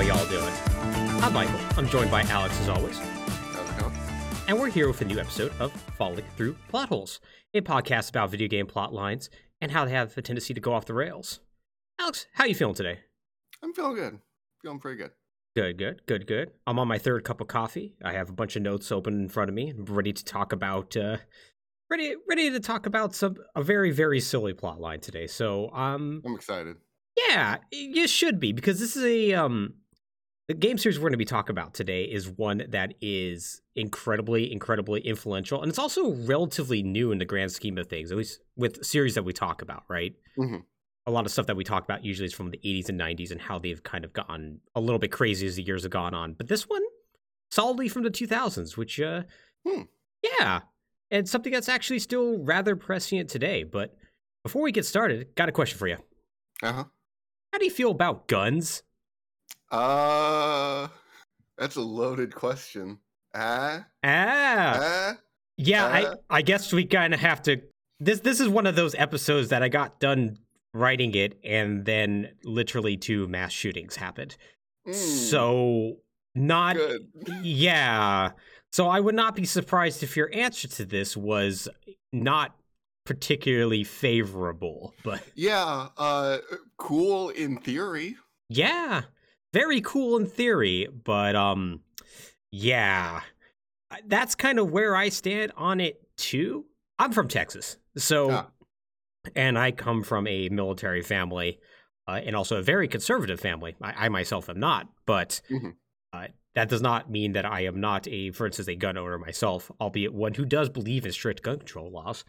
How y'all doing? I'm Michael. I'm joined by Alex as always. How's it going? And we're here with a new episode of Falling Through Plot Holes, a podcast about video game plot lines and how they have a tendency to go off the rails. Alex, how are you feeling today? I'm feeling good. Feeling pretty good. Good, good, good, good. I'm on my third cup of coffee. I have a bunch of notes open in front of me. I'm ready to talk about uh ready ready to talk about some a very, very silly plot line today. So um I'm excited. Yeah, you should be because this is a um the game series we're going to be talking about today is one that is incredibly incredibly influential and it's also relatively new in the grand scheme of things at least with series that we talk about right Mhm. a lot of stuff that we talk about usually is from the 80s and 90s and how they've kind of gotten a little bit crazy as the years have gone on but this one solidly from the 2000s which uh Hmm. yeah and something that's actually still rather prescient today but before we get started got a question for you Uh huh. how do you feel about guns Uh, that's a loaded question. Ah, Ah, ah. yeah. uh. I I guess we kind of have to. This this is one of those episodes that I got done writing it, and then literally two mass shootings happened. Mm, So not good. yeah. So I would not be surprised if your answer to this was not particularly favorable, but Yeah. Uh, cool in theory. yeah, very cool in theory, but um, yeah, that's kind of where I stand on it too. I'm from Texas, so Ah. and I come from a military family, uh, and also a very conservative family. I, I myself am not, but Mhm. uh, that does not mean that I am not a, for instance, a gun owner myself, albeit one who does believe in strict gun control laws.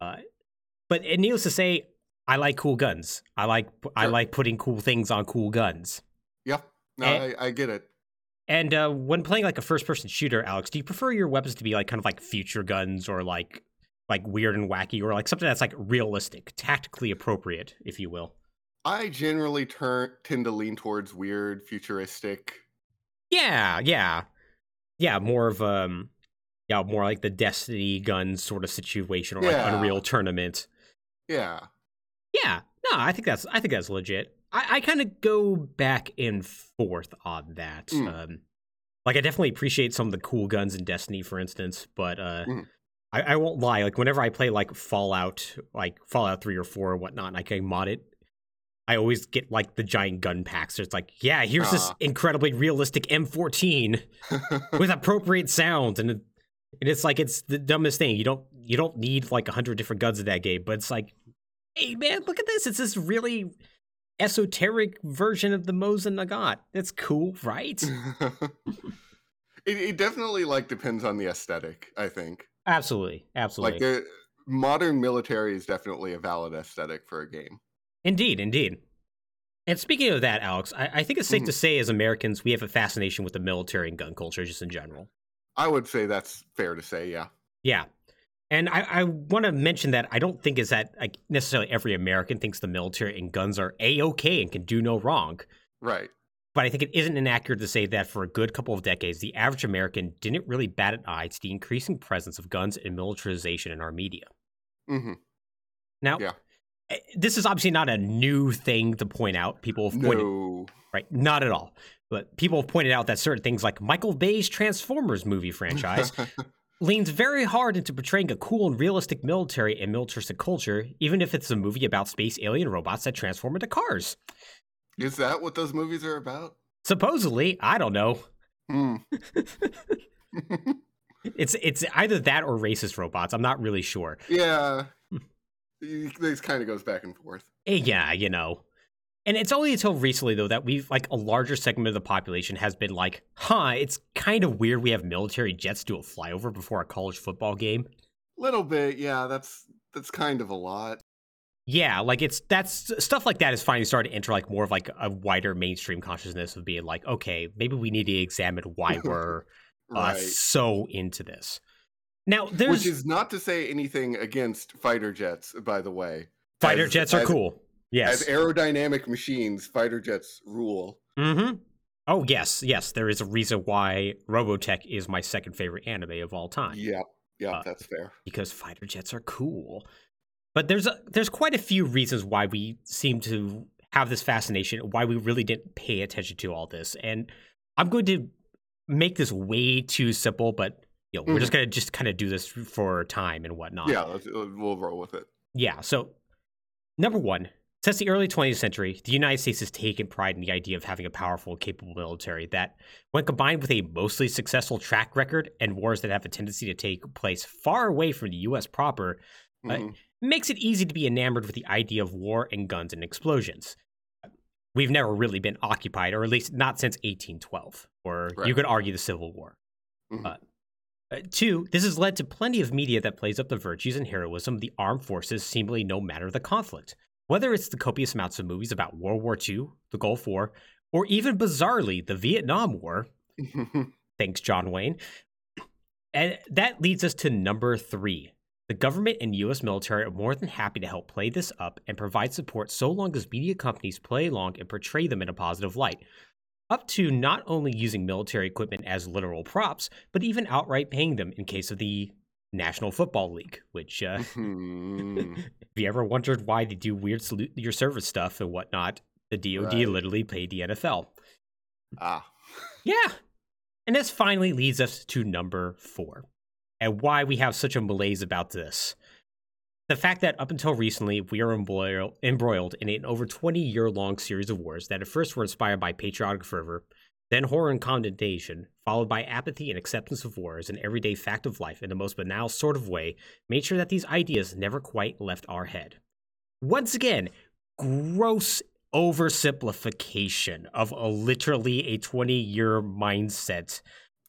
Uh, but needless to say, I like cool guns. I like I like putting cool things on cool guns. Yep. No, Eh. I, I get it. And uh, when playing like a first-person shooter, Alex, do you prefer your weapons to be like kind of like future guns or like like weird and wacky or like something that's like realistic, tactically appropriate, if you will? I generally turn tend to lean towards weird, futuristic. Yeah, yeah, yeah. More of um, yeah, more like the Destiny guns sort of situation or like Unreal Tournament. Yeah. Yeah, no, I think that's I think that's legit. I, I kind of go back and forth on that. Mm. Um, like I definitely appreciate some of the cool guns in Destiny, for instance, but uh, Mhm. I, I won't lie. Like whenever I play like Fallout, like Fallout Three or Four or whatnot, and I can mod it. I always get like the giant gun packs. So it's like, yeah, here's this Ah. incredibly realistic M14 with appropriate sounds, and it, and it's like it's the dumbest thing. You don't you don't need like a hundred different guns in that game, but it's like, hey man, look at this. It's this really esoteric version of the Mosin Nagant. That's cool, right? it, it definitely like depends on the aesthetic. I think. absolutely, absolutely. Like the modern military is definitely a valid aesthetic for a game. Indeed, indeed. And speaking of that, Alex, I, I think it's safe Mhm. to say as Americans, we have a fascination with the military and gun culture just in general. I would say that's fair to say. Yeah. Yeah. And I, I want to mention that I don't think is that like necessarily every American thinks the military and guns are a-okay and can do no wrong. Right. But I think it isn't inaccurate to say that for a good couple of decades, the average American didn't really bat an eye to the increasing presence of guns and militarization in our media. hmm Now, Yeah. eh, this is obviously not a new thing to point out. People have pointed, No. right? Not at all. But people have pointed out that certain things like Michael Bay's Transformers movie franchise leans very hard into portraying a cool and realistic military and militaristic culture, even if it's a movie about space alien robots that transform into cars. Is that what those movies are about? Supposedly, I don't know. Hmm. It's it's either that or racist robots. I'm not really sure. yeah. Y- This kind of goes back and forth. Eh, Yeah, you know. And it's only until recently though that we've like a larger segment of the population has been like, huh, it's kind of weird we have military jets do a flyover before a college football game. Little bit, yeah. That's that's kind of a lot. Yeah, like it's that's stuff like that is finally starting to enter like more of like a wider mainstream consciousness of being like, okay, maybe we need to examine why we're uh, so into this. Now, there's Which is not to say anything against fighter jets, by the way. fighter as- jets are as- cool. Yes. As aerodynamic machines, fighter jets rule. mm-hmm. Oh yes, yes. There is a reason why Robotech is my second favorite anime of all time. Yep. yeah, Uh, that's fair. because fighter jets are cool. But there's a, there's quite a few reasons why we seem to have this fascination, why we really didn't pay attention to all this. And I'm going to make this way too simple, but you know, we're just gonna just kind of do this for time and whatnot. Yeah, let's, uh, we'll roll with it. Yeah. So, number one, since the early 20th century, the United States has taken pride in the idea of having a powerful, capable military that, when combined with a mostly successful track record and wars that have a tendency to take place far away from the U.S. proper, uh, Mhm. makes it easy to be enamored with the idea of war and guns and explosions. We've never really been occupied, or at least not since 1812, or you could argue the Civil War. Mhm. Uh, uh, two, this has led to plenty of media that plays up the virtues and heroism of the armed forces, seemingly no matter the conflict. Whether it's the copious amounts of movies about World War II, the Gulf War, or even bizarrely the Vietnam War, Thanks, John Wayne. And that leads us to number three. The government and U.S. military are more than happy to help play this up and provide support so long as media companies play along and portray them in a positive light. Up to not only using military equipment as literal props, but even outright paying them in case of the National Football League, which, uh, Mhm. if you ever wondered why they do weird salute your service stuff and whatnot, the DoD Right. literally paid the NFL. ah, Yeah. And this finally leads us to number four and why we have such a malaise about this. The fact that up until recently, we are embroiled, embroiled in an over 20 year long series of wars that at first were inspired by patriotic fervor, then horror and condemnation, followed by apathy and acceptance of war as an everyday fact of life in the most banal sort of way, made sure that these ideas never quite left our head. Once again, gross oversimplification of a literally a 20 year mindset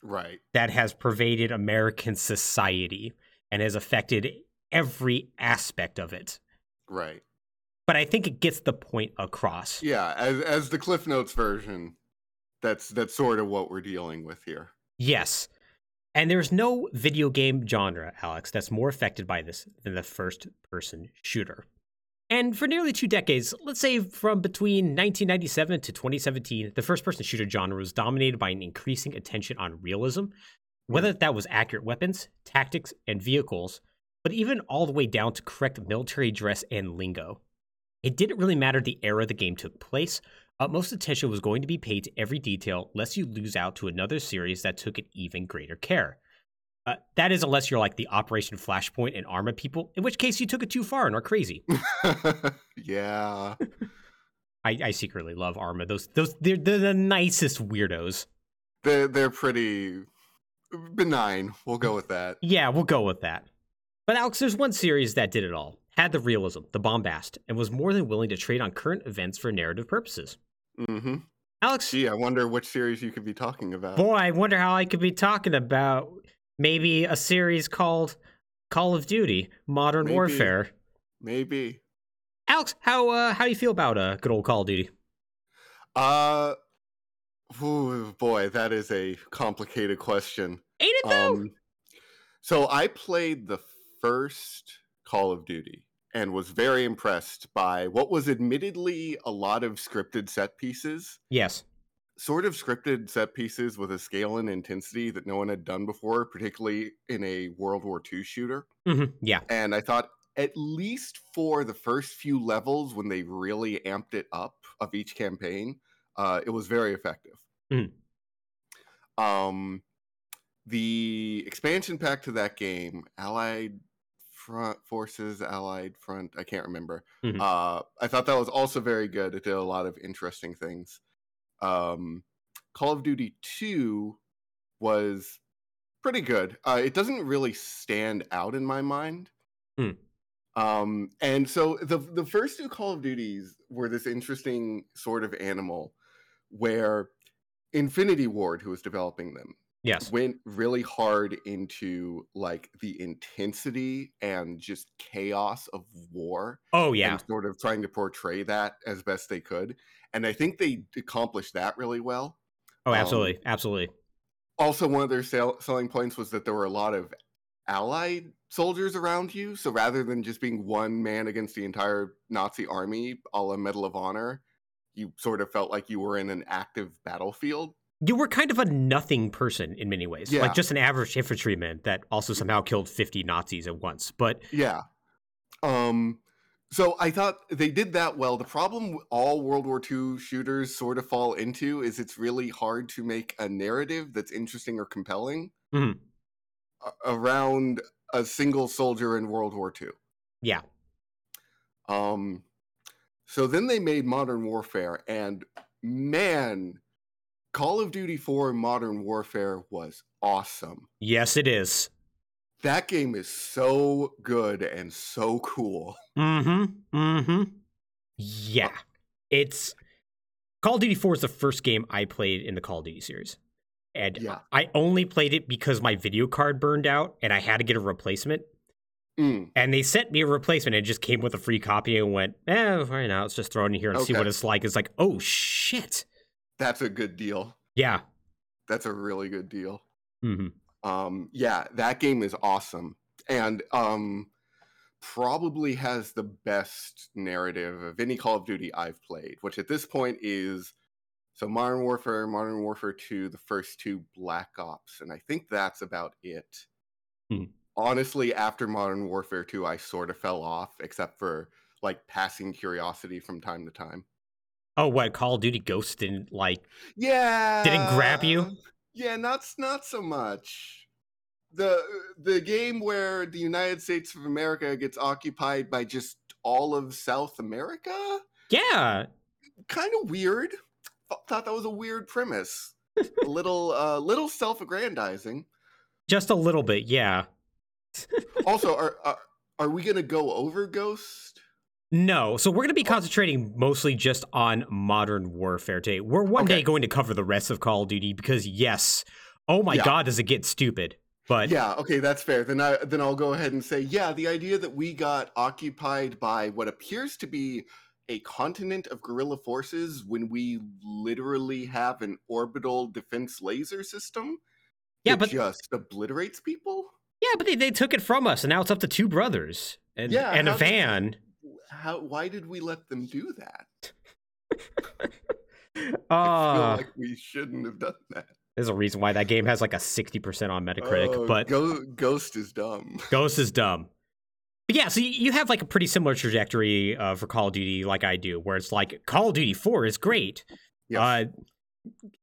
right. that has pervaded American society and has affected every aspect of it. Right. But I think it gets the point across. Yeah, as as the Cliff Notes version, that's that's sort of what we're dealing with here. Yes. And there's no video game genre, Alex, that's more affected by this than the first person shooter. And for nearly two decades, let's say from between 1997 to 2017, the first person shooter genre was dominated by an increasing attention on realism, whether mm. that was accurate weapons, tactics, and vehicles, but even all the way down to correct military dress and lingo. It didn't really matter the era the game took place, utmost attention was going to be paid to every detail, lest you lose out to another series that took an even greater care. Uh, that is, unless you're like the Operation Flashpoint and Arma people, in which case you took it too far and are crazy. yeah. I, I secretly love Arma. Those, those, they're, they're the nicest weirdos. They're they're pretty benign. We'll go with that. Yeah, we'll go with that. But Alex, there's one series that did it all, had the realism, the bombast, and was more than willing to trade on current events for narrative purposes. Mm-hmm. Alex, Gee, I wonder which series you could be talking about. boy, I wonder how I could be talking about maybe a series called Call of Duty: Modern Maybe. Warfare. Maybe. Alex, how uh, how do you feel about uh, good old Call of Duty? Uh, ooh, boy, that is a complicated question. Ain't it though? Um, so I played the first Call of Duty and was very impressed by what was admittedly a lot of scripted set pieces, yes. sort of scripted set pieces with a scale and intensity that no one had done before, particularly in a World War II shooter. hmm Yeah. And I thought, at least for the first few levels, when they really amped it up of each campaign, uh, it was very effective. Mhm. Um, the expansion pack to that game, Allied Front Forces, Allied Front, I can't remember. Mhm. Uh, I thought that was also very good. It did a lot of interesting things. Um, Call of Duty 2 was pretty good. Uh, it doesn't really stand out in my mind. Hmm. Um, and so the the first two Call of Duties were this interesting sort of animal where Infinity Ward, who was developing them, Yes. went really hard into like the intensity and just chaos of war Oh yeah. and sort of trying to portray that as best they could. And I think they accomplished that really well. Oh, um, absolutely, absolutely. Also, one of their sell- selling points was that there were a lot of allied soldiers around you. So rather than just being one man against the entire Nazi army, a la Medal of Honor, you sort of felt like you were in an active battlefield. You were kind of a nothing person in many ways, Yeah. like just an average infantryman that also somehow killed fifty Nazis at once. But Yeah. Um So I thought they did that well. The problem all World War II shooters sort of fall into is it's really hard to make a narrative that's interesting or compelling Mhm. around a single soldier in World War II. Yeah. Um, so then they made Modern Warfare, and man, Call of Duty 4 Modern Warfare was awesome. Yes, it is. That game is so good and so cool. Mm-hmm. Mm-hmm. Yeah. It's Call of Duty 4 is the first game I played in the Call of Duty series. And Yeah. I only played it because my video card burned out and I had to get a replacement. Mm, And they sent me a replacement and it just came with a free copy and went, eh, right now, let's just throw it in here and see what it's like. It's like, oh shit. That's a good deal. Yeah. That's a really good deal. Mm-hmm. Um, yeah, that game is awesome. And um probably has the best narrative of any Call of Duty I've played, which at this point is so Modern Warfare, Modern Warfare 2, the first two Black Ops, and I think that's about it. Hmm. Honestly, after Modern Warfare 2, I sort of fell off, except for like passing curiosity from time to time. Oh, what? Call of Duty Ghost didn't like. Yeah. Didn't grab you? Yeah, not not so much. The the game where the United States of America gets occupied by just all of South America? Yeah. Kind of weird. Thought that was a weird premise. a little uh little self-aggrandizing. Just a little bit. Yeah. Also, are are, are we going to go over Ghost? No. So we're going to be concentrating mostly just on Modern Warfare today. We're one Okay. day going to cover the rest of Call of Duty because, yes, oh my Yeah. God, does it get stupid. But Yeah, okay, that's fair. Then I then I'll go ahead and say, yeah, the idea that we got occupied by what appears to be a continent of guerrilla forces when we literally have an orbital defense laser system yeah, that but just obliterates people. yeah, but they, they took it from us, and now it's up to two brothers and, Yeah, and a van. How why did we let them do that? I Uh, feel like we shouldn't have done that. there's a reason why that game has like a 60% on Metacritic, Oh, but Go- Ghost is dumb. Ghost is dumb. But yeah, so you- have like a pretty similar trajectory uh, for Call of Duty, like I do, where it's like Call of Duty 4 is great. Uh,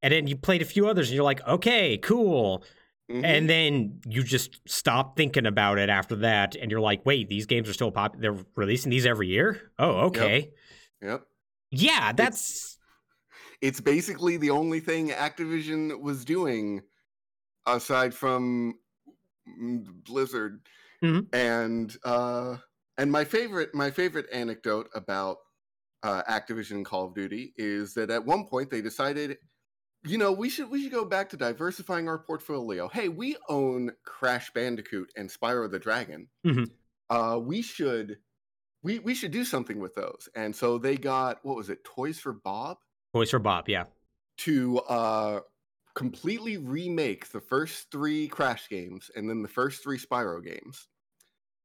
and then you played a few others and you're like, okay, cool. Mhm. And then you just stop thinking about it after that. And you're like, wait, these games are still pop. They're releasing these every year? Oh, okay. yep. Yeah, that's. it's basically the only thing Activision was doing aside from Blizzard. Mhm. And uh and my favorite my favorite anecdote about uh Activision and Call of Duty is that at one point they decided you know, we should we should go back to diversifying our portfolio. Hey, we own Crash Bandicoot and Spyro the Dragon. Mhm. Uh we should we we should do something with those. And so they got what was it? Toys for Bob? toys for Bob, yeah. to uh completely remake the first three crash games and then the first three spyro games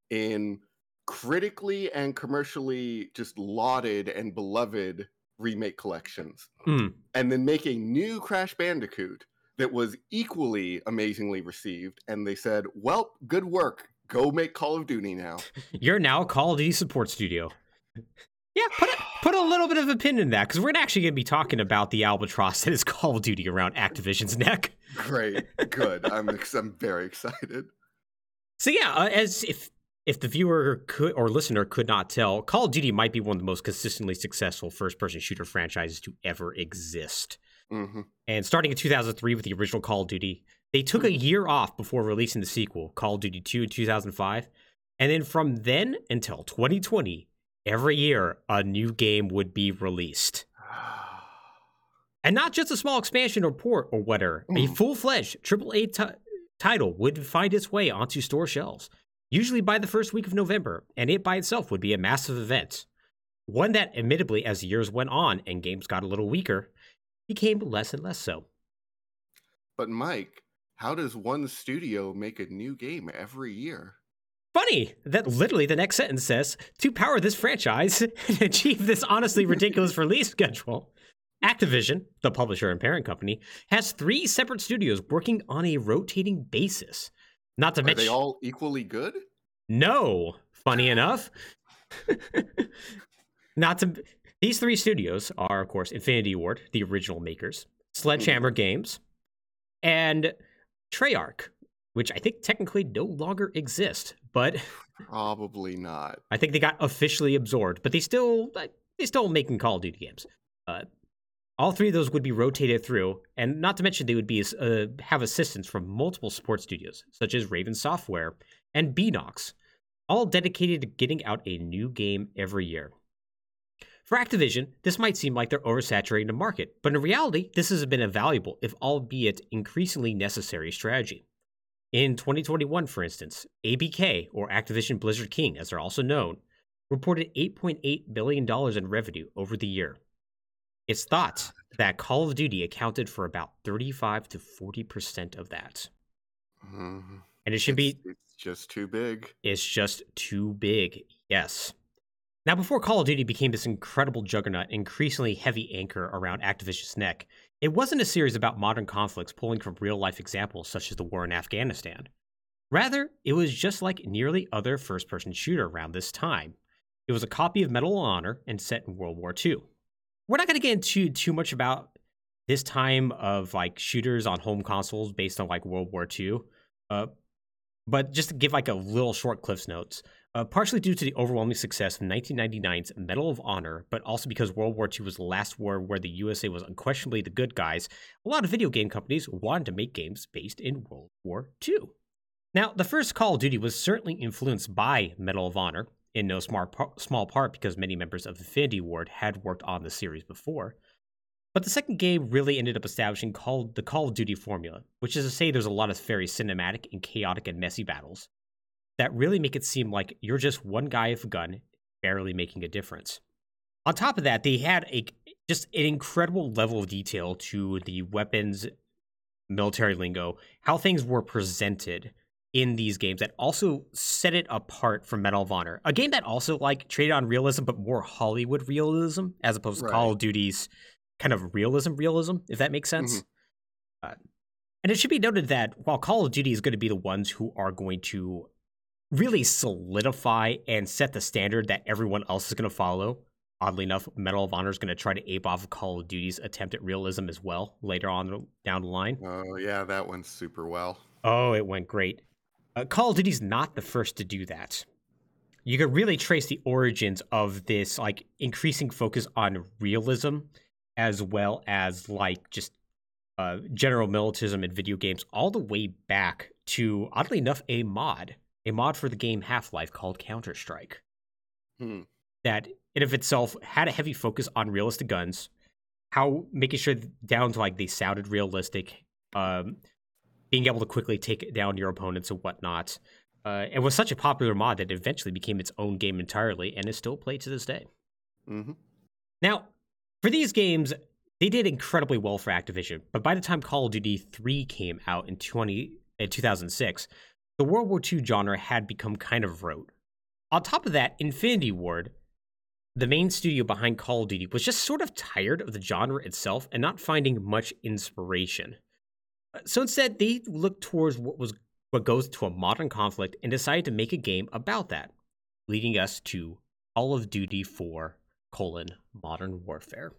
in critically and commercially just lauded and beloved remake collections Mm. and then make a new crash bandicoot that was equally amazingly received and they said well good work go make call of duty now You're now a Call of Duty support studio. Yeah, put a, put a little bit of a pin in that because we're actually going to be talking about the albatross that is Call of Duty around Activision's neck. great good i'm i'm very excited So yeah, uh, as if if the viewer could or listener could not tell, Call of Duty might be one of the most consistently successful first-person shooter franchises to ever exist. hmm And starting in 2003 with the original Call of Duty, they took a year off before releasing the sequel, Call of Duty 2 in 2005. And then from then until 2020, every year a new game would be released. And not just a small expansion or port or whatever, a Mm. full fledged AAA ti- title would find its way onto store shelves, usually by the first week of November, and it by itself would be a massive event. One that, admittedly, as years went on and games got a little weaker, became less and less so. But Mike, how does one studio make a new game every year? Funny that literally the next sentence says to power this franchise and achieve this honestly ridiculous release schedule. Activision, the publisher and parent company, has three separate studios working on a rotating basis. Not to Are mention, they all equally good? no. Funny enough, Not to these three studios are, of course, Infinity Ward, the original makers, Sledgehammer Games, and Treyarch, which I think technically no longer exist, but Probably not. I think they got officially absorbed, but they still they still making Call of Duty games. Uh, all three of those would be rotated through, and not to mention they would be uh, have assistance from multiple support studios, such as Raven Software and Beenox, all dedicated to getting out a new game every year. For Activision, this might seem like they're oversaturating the market, but in reality, this has been a valuable, if albeit increasingly necessary, strategy. In 2021, for instance, ABK, or Activision Blizzard King as they're also known, reported $8.8 billion in revenue over the year. It's thought that Call of Duty accounted for about 35 to 40% of that. Mhm. And it should it's, be, It's just too big. it's just too big. Yes. Now, before Call of Duty became this incredible juggernaut, increasingly heavy anchor around Activision's neck, it wasn't a series about modern conflicts pulling from real life examples such as the war in Afghanistan. Rather, it was just like nearly other first person shooter around this time. It was a copy of Medal of Honor and set in World War II. We're not going to get into too much about this time of like shooters on home consoles based on like World War II. Uh, but just to give like a little short Cliff's Notes, uh, partially due to the overwhelming success of 1999's Medal of Honor, but also because World War II was the last war where the USA was unquestionably the good guys, a lot of video game companies wanted to make games based in World War II. Now, the first Call of Duty was certainly influenced by Medal of Honor, in no small, part because many members of Infinity Ward had worked on the series before. But the second game really ended up establishing call, the Call of Duty formula, which is to say there's a lot of very cinematic and chaotic and messy battles that really make it seem like you're just one guy with a gun barely making a difference. On top of that, they had a just an incredible level of detail to the weapons, military lingo, how things were presented in these games that also set it apart from Medal of Honor. A game that also like traded on realism but more Hollywood realism as opposed to Call of Duty's kind of realism realism, if that makes sense. Uh, and it should be noted that while Call of Duty is going to be the ones who are going to really solidify and set the standard that everyone else is going to follow, oddly enough, Medal of Honor is going to try to ape off of Call of Duty's attempt at realism as well later on down the line. Oh yeah, that went super well. Oh, it went great. Uh, Call of Duty's not the first to do that. You could really trace the origins of this like increasing focus on realism as well as like just uh, general militism in video games all the way back to oddly enough a mod, a mod for the game Half-Life called Counter-Strike Hmm. that in of itself had a heavy focus on realistic guns, how making sure down to like they sounded realistic, um, being able to quickly take down your opponents and whatnot. Uh, it was such a popular mod that it eventually became its own game entirely and is still played to this day. hmm Now, for these games, they did incredibly well for Activision, but by the time Call of Duty 3 came out in 20 in 2006, the World War II genre had become kind of rote. On top of that, Infinity Ward, the main studio behind Call of Duty, was just sort of tired of the genre itself and not finding much inspiration. So instead, they looked towards what was what goes to a modern conflict and decided to make a game about that, leading us to Call of Duty 4 colon modern warfare.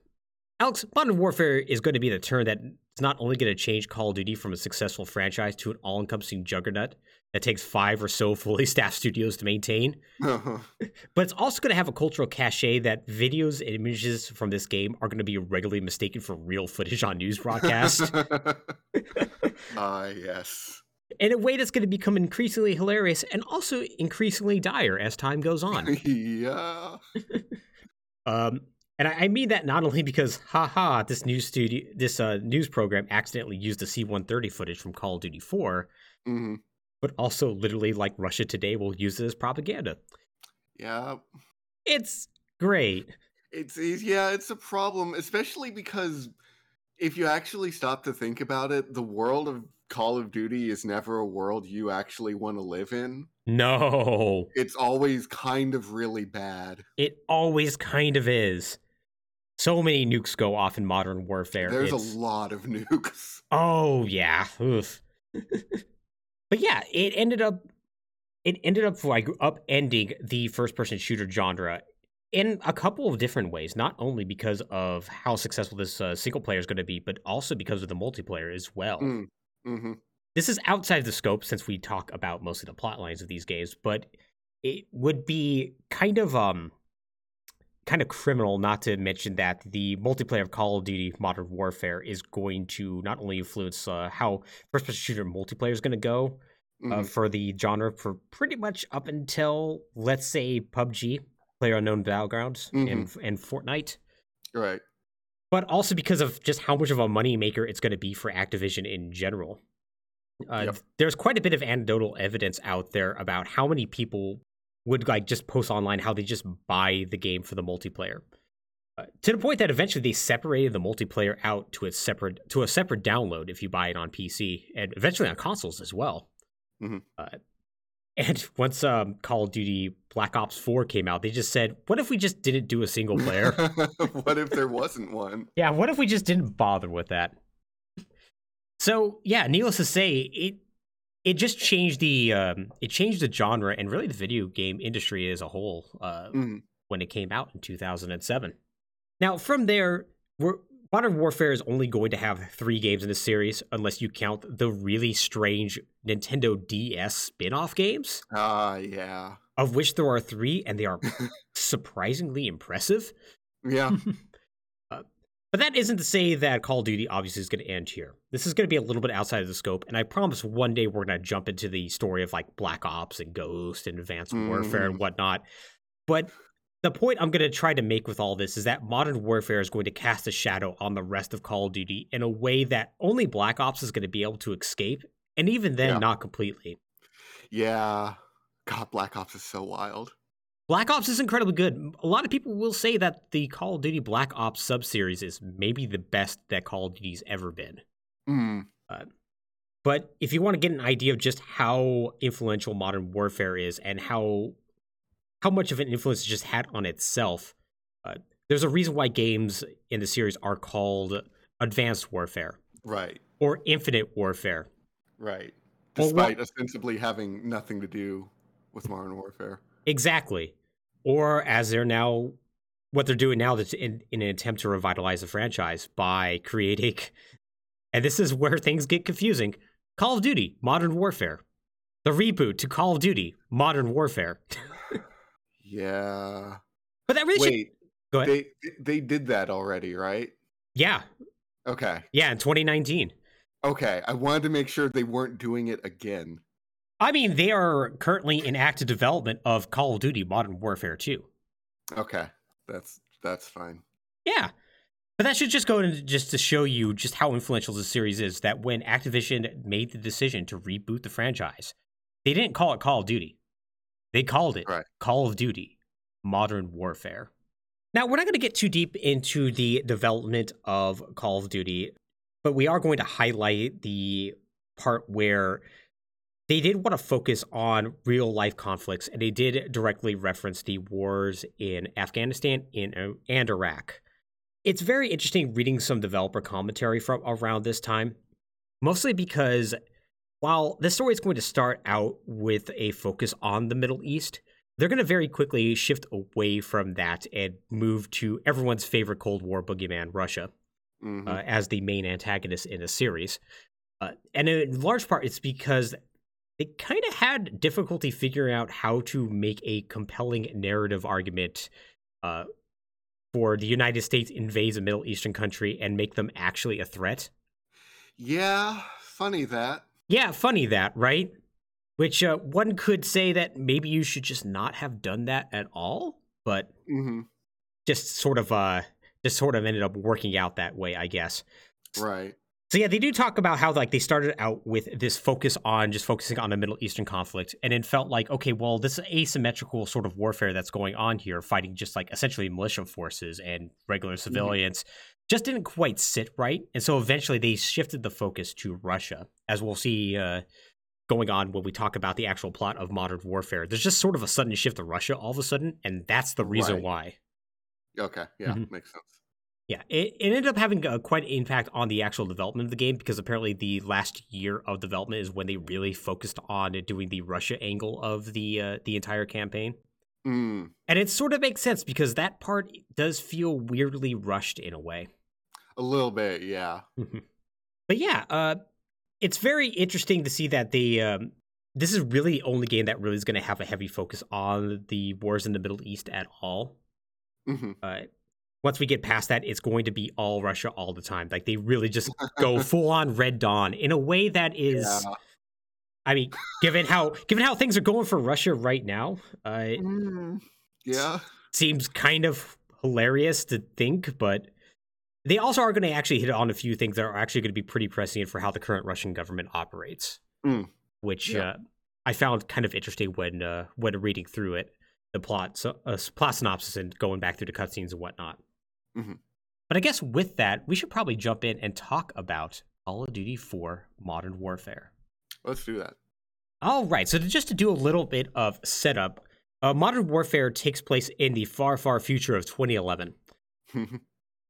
Alex, modern warfare is going to be the term that's not only going to change Call of Duty from a successful franchise to an all-encompassing juggernaut that takes five or so fully staffed studios to maintain, but it's also going to have a cultural cachet that videos and images from this game are going to be regularly mistaken for real footage on news broadcasts Ah yes. in a way that's going to become increasingly hilarious and also increasingly dire as time goes on. yeah. Um, and I, mean that not only because, haha, this news studio, this uh, news program accidentally used the C-130 footage from Call of Duty 4, hmm but also literally like Russia Today will use it as propaganda. Yeah. It's great. It's, yeah, it's a problem, especially because if you actually stop to think about it, the world of Call of Duty is never a world you actually want to live in. No, It's always kind of really bad. it always kind of is. So many nukes go off in modern warfare. There's It's- a lot of nukes. Oh yeah. But yeah, it ended up it ended up like upending the first person shooter genre in a couple of different ways. Not only because of how successful this uh, single player is going to be, but also because of the multiplayer as well. Mm, hmm This is outside the scope since we talk about mostly the plot lines of these games, but it would be kind of um kind of criminal not to mention that the multiplayer of Call of Duty Modern Warfare is going to not only influence uh, how first person shooter multiplayer is going to go uh, hmm for the genre for pretty much up until let's say PUBG, Player Unknown Battlegrounds, and and Fortnite, Right. but also because of just how much of a moneymaker it's going to be for Activision in general. Uh, Yep. There's quite a bit of anecdotal evidence out there about how many people would like just post online how they just buy the game for the multiplayer. Uh, to the point that eventually they separated the multiplayer out to a separate to a separate download if you buy it on PC and eventually on consoles as well. Mhm. Uh, and once um, Call of Duty Black Ops 4 came out, they just said, "What if we just didn't do a single player?" what if there wasn't one? Yeah, what if we just didn't bother with that? So yeah, needless to say, it it just changed the um, it changed the genre and really the video game industry as a whole uh, Mhm. when it came out in 2007. Now from there, we're, Modern Warfare is only going to have three games in the series, unless you count the really strange Nintendo DS spin-off games, Ah, yeah. of which there are three, and they are surprisingly impressive. Yeah. But that isn't to say that Call of Duty obviously is going to end here. This is going to be a little bit outside of the scope, and I promise one day we're going to jump into the story of like Black Ops and Ghost and Advanced Warfare and Mhm. whatnot. But the point I'm going to try to make with all this is that Modern Warfare is going to cast a shadow on the rest of Call of Duty in a way that only Black Ops is going to be able to escape, and even then, Yeah. not completely. Yeah. God, Black Ops is so wild. Black Ops is incredibly good. A lot of people will say that the Call of Duty Black Ops subseries is maybe the best that Call of Duty's ever been. Mm. But if you want to get an idea of just how influential Modern Warfare is and how how much of an influence it just had on itself, uh, there's a reason why games in the series are called Advanced Warfare Right. or Infinite Warfare. Right. Well, what- Despite ostensibly having nothing to do with Modern Warfare. Exactly. Or as they're now, what they're doing now that's in, in an attempt to revitalize the franchise by creating, and this is where things get confusing Call of Duty Modern Warfare. The reboot to Call of Duty Modern Warfare. Yeah. But that really should. Wait. Go ahead. They they did that already, right? Yeah. Okay. Yeah. In 2019. Okay. I wanted to make sure they weren't doing it again. I mean, they are currently in active development of Call of Duty Modern Warfare 2. Okay. That's that's fine. Yeah. But that should just go into just to show you just how influential the series is that when Activision made the decision to reboot the franchise, they didn't call it Call of Duty. They called it Right. Call of Duty Modern Warfare. Now, we're not going to get too deep into the development of Call of Duty, but we are going to highlight the part where they did want to focus on real life conflicts and they did directly reference the wars in Afghanistan in, and Iraq. It's very interesting reading some developer commentary from around this time, mostly because while the story is going to start out with a focus on the Middle East, they're going to very quickly shift away from that and move to everyone's favorite Cold War boogeyman, Russia Mhm. uh, as the main antagonist in the series. Uh, and in large part, it's because they kind of had difficulty figuring out how to make a compelling narrative argument uh, for the United States invades a Middle Eastern country and make them actually a threat. yeah. Funny that. Yeah, funny that, right? Which uh, one could say that maybe you should just not have done that at all, but hmm just sort of uh just sort of ended up working out that way, I guess. Right. So yeah, they do talk about how like they started out with this focus on just focusing on the Middle Eastern conflict, and it felt like okay, well, this asymmetrical sort of warfare that's going on here, fighting just like essentially militia forces and regular civilians, just didn't quite sit right, and so eventually they shifted the focus to Russia, as we'll see uh, going on when we talk about the actual plot of modern warfare. There's just sort of a sudden shift to Russia all of a sudden, and that's the reason Right. why. Okay. Yeah. Mhm. Makes sense. Yeah, it, it ended up having a, quite an impact on the actual development of the game because apparently the last year of development is when they really focused on doing the Russia angle of the uh, the entire campaign. Mm, And it sort of makes sense because that part does feel weirdly rushed in a way. a little bit, yeah. But yeah, uh, it's very interesting to see that the um, this is really the only game that really is going to have a heavy focus on the wars in the Middle East at all. hmm Uh, once we get past that, it's going to be all Russia all the time. Like they really just go full on Red Dawn in a way that is. Yeah. I mean, given how given how things are going for Russia right now, uh, it Mm, yeah. seems kind of hilarious to think, but they also are going to actually hit on a few things that are actually going to be pretty prescient for how the current Russian government operates, Mm. which Yeah. uh, I found kind of interesting when uh, when reading through it, the plot, so uh, plot synopsis, and going back through the cutscenes and whatnot. Mhm. But I guess with that, we should probably jump in and talk about Call of Duty 4 Modern Warfare. Let's do that. All right, so to, just to do a little bit of setup, uh, Modern Warfare takes place in the far, far future of 2011.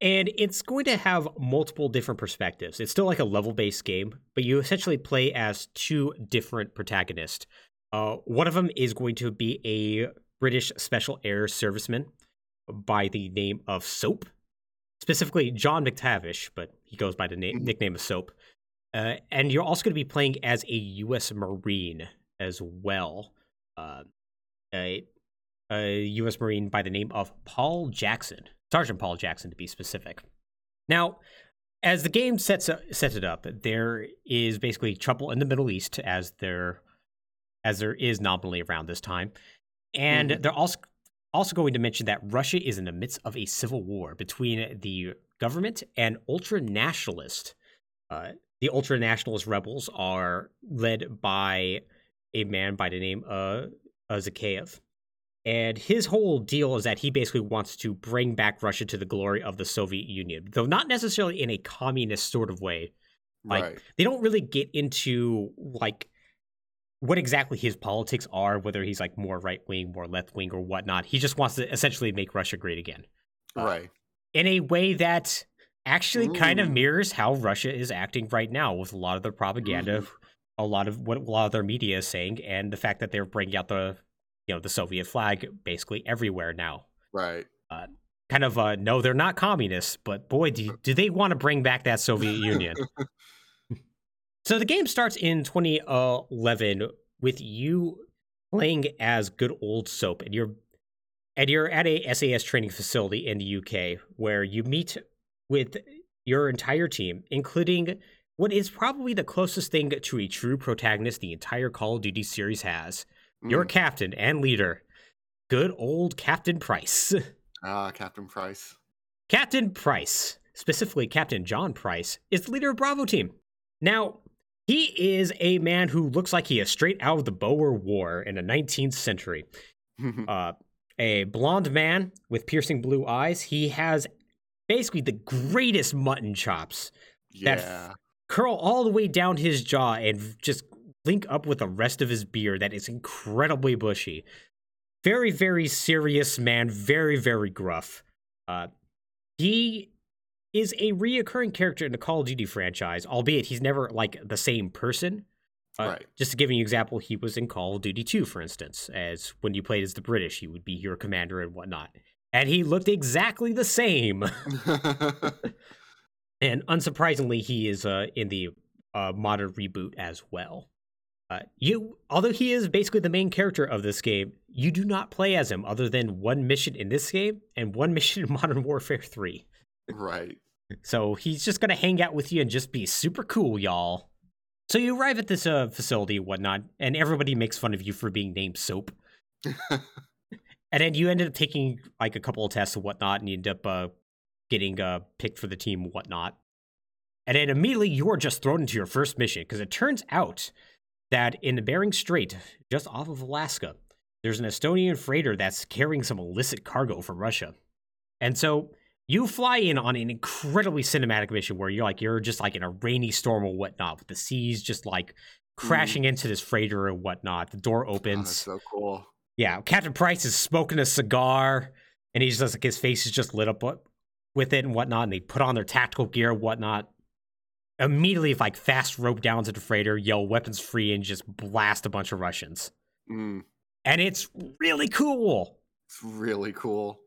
And it's going to have multiple different perspectives. It's still like a level based game, but you essentially play as two different protagonists. Uh, one of them is going to be a British Special Air Serviceman by the name of Soap, specifically John McTavish, but he goes by the na- Mhm. nickname of Soap. Uh, and you're also going to be playing as a U.S. Marine as well. Uh, a, a U.S. Marine by the name of Paul Jackson, Sergeant Paul Jackson to be specific. Now, as the game sets up, sets it up, there is basically trouble in the Middle East as there as there is nominally around this time, and Mhm. they're also also going to mention that Russia is in the midst of a civil war between the government and ultra nationalist. Uh, the ultra nationalist rebels are led by a man by the name of uh, Zakhaev. And his whole deal is that he basically wants to bring back Russia to the glory of the Soviet Union, though not necessarily in a communist sort of way. Like, right. They don't really get into like what exactly his politics are, whether he's like more right wing, more left wing, or whatnot. He just wants to essentially make Russia great again uh, right. in a way that actually kind of mirrors how Russia is acting right now with a lot of their propaganda, Mhm. a lot of what a lot of their media is saying, and the fact that they're bringing out the you know the Soviet flag basically everywhere now. Right. Kind of uh, no, they're not communists, but boy, do do they want to bring back that Soviet Union? so the game starts in 2011 with you playing as good old Soap, and you're and you're at a SAS training facility in the UK where you meet with your entire team, including what is probably the closest thing to a true protagonist the entire Call of Duty series has. Your Mm. captain and leader, good old Captain Price. Ah, Captain Price. Captain Price, specifically Captain John Price, is the leader of Bravo Team. Now, he is a man who looks like he is straight out of the Boer War in the 19th century. Uh, a blonde man with piercing blue eyes. He has basically the greatest mutton chops, that yeah. curl all the way down his jaw and just link up with the rest of his beard that is incredibly bushy. Very, very serious man, very, very gruff. Uh, he is a reoccurring character in the Call of Duty franchise, albeit he's never like the same person. Uh, Right. Just to give you an example, he was in Call of Duty 2, for instance, as when you played as the British, he would be your commander and whatnot. And he looked exactly the same. And unsurprisingly, he is uh, in the uh, modern reboot as well. Uh, you, although he is basically the main character of this game, you do not play as him other than one mission in this game and one mission in Modern Warfare 3. right. So he's just gonna hang out with you and just be super cool, y'all. So you arrive at this uh, facility and whatnot, and everybody makes fun of you for being named Soap. And then you ended up taking like a couple of tests and whatnot, and you end up uh, getting uh, picked for the team and whatnot. And then immediately you're just thrown into your first mission because it turns out that in the Bering Strait, just off of Alaska, there's an Estonian freighter that's carrying some illicit cargo from Russia. And so you fly in on an incredibly cinematic mission where you're like you're just like in a rainy storm or whatnot, with the seas just like crashing into this freighter and whatnot. The door Oh, opens. that's so cool. Yeah, Captain Price is smoking a cigar, and he's just like his face is just lit up with it and whatnot, and they put on their tactical gear and whatnot. Immediately, like fast rope down to the freighter, yell weapons free, and just blast a bunch of Russians. Mm, And it's really cool. it's really cool.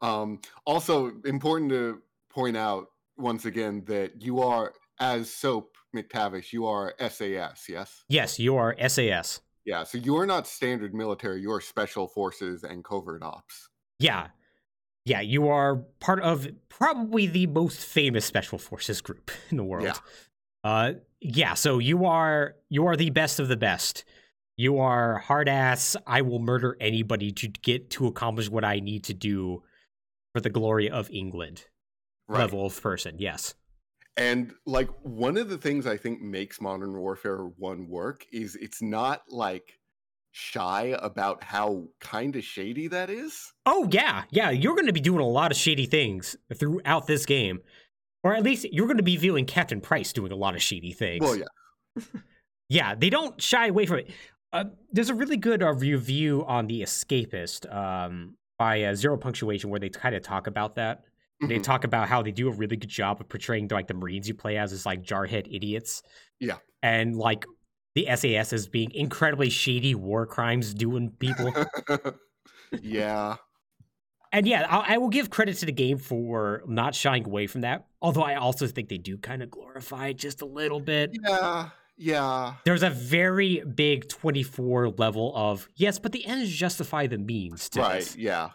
Um, also, important to point out once again that you are, as Soap McTavish, you are SAS, yes? Yes, you are SAS. Yeah, so you are not standard military, you are special forces and covert ops. Yeah. Yeah, you are part of probably the most famous special forces group in the world. Yeah. Uh yeah, so you are you are the best of the best. You are hard ass, I will murder anybody to get to accomplish what I need to do for the glory of England Right. level of person. Yes. And like one of the things I think makes Modern Warfare 1 work is it's not like shy about how kind of shady that is. Oh yeah, yeah. You're going to be doing a lot of shady things throughout this game, or at least you're going to be viewing Captain Price doing a lot of shady things. Well, yeah. yeah, they don't shy away from it. Uh, there's a really good uh, review on the Escapist um, by uh, Zero Punctuation where they kind of talk about that. They Mhm. talk about how they do a really good job of portraying like the Marines you play as as like jarhead idiots. Yeah. and like the SAS as being incredibly shady war crimes doing people. yeah. And yeah, I, I will give credit to the game for not shying away from that. Although I also think they do kind of glorify it just a little bit. Yeah. Yeah. There's a very big 24 level of yes, but the ends justify the means to Right. this. Yeah.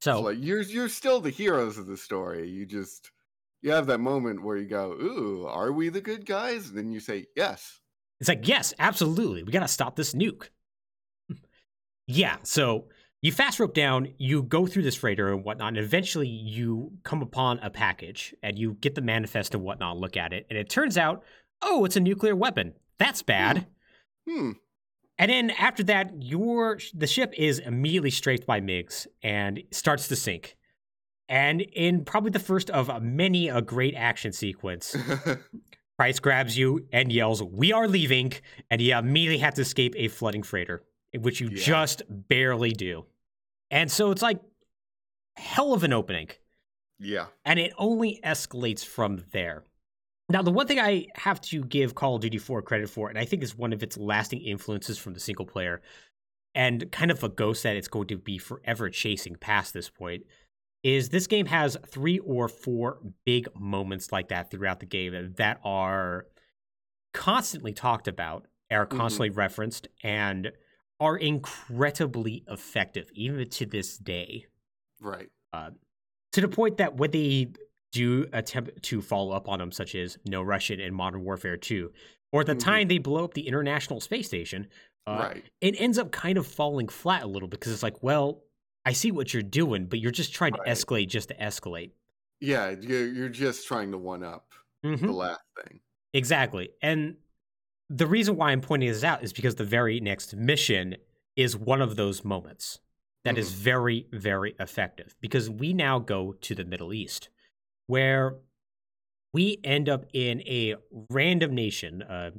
So like you're you're still the heroes of the story. You just you have that moment where you go, "Ooh, are we the good guys?" And then you say, "Yes." it's like yes, absolutely, we gotta stop this nuke. yeah, so you fast rope down, you go through this freighter and whatnot, and eventually you come upon a package and you get the manifest and whatnot, look at it, and it turns out, oh, it's a nuclear weapon. That's bad. Hmm. And then after that, your the ship is immediately strafed by MiGs and starts to sink. And in probably the first of many a great action sequence, Price grabs you and yells, "We are leaving!" And you immediately have to escape a flooding freighter, which you Yeah. just barely do. And so it's like hell of an opening yeah. and it only escalates from there. Now, the one thing I have to give Call of Duty 4 credit for, and I think is one of its lasting influences from the single player, and kind of a ghost that it's going to be forever chasing past this point, is this game has three or four big moments like that throughout the game that are constantly talked about, are Mhm. constantly referenced, and are incredibly effective, even to this day Right. to the point that when they do attempt to follow up on them, such as No Russian and Modern Warfare 2, or at the Mhm. time they blow up the International Space Station, uh, right. it ends up kind of falling flat a little because it's like, well, I see what you're doing, but you're just trying to escalate just to escalate. Yeah, you're, you're just trying to one up Mhm. the last thing. Exactly. And the reason why I'm pointing this out is because the very next mission is one of those moments that is very, very effective because we now go to the Middle East where we end up in a random nation. Uh,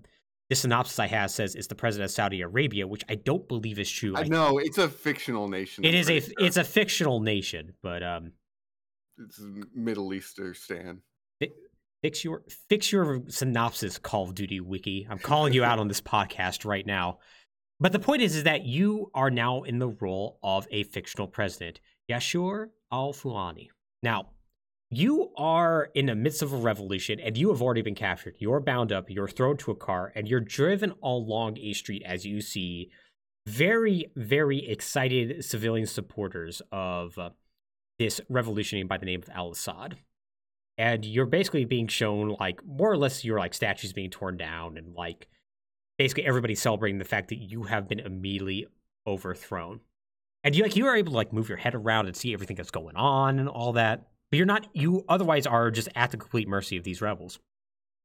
the synopsis I have says it's the president of Saudi Arabia, which I don't believe is true. I know it's a fictional nation. it is a sure. it's a fictional nation, but um, it's Middle Eastern stand. fix your fix your synopsis call of duty wiki i'm calling you out on this podcast right now but the point is is that you are now in the role of a fictional president yasir al-fulani now you are in the midst of a revolution and you have already been captured. You're bound up you're thrown to a car and you're driven along a street as you see very very excited civilian supporters of uh, this revolutionary by the name of al-assad. And you're basically being shown like more or less your like statues being torn down and like basically everybody celebrating the fact that you have been immediately overthrown. And you like you are able to like move your head around and see everything that's going on and all that but you're not you otherwise are just at the complete mercy of these rebels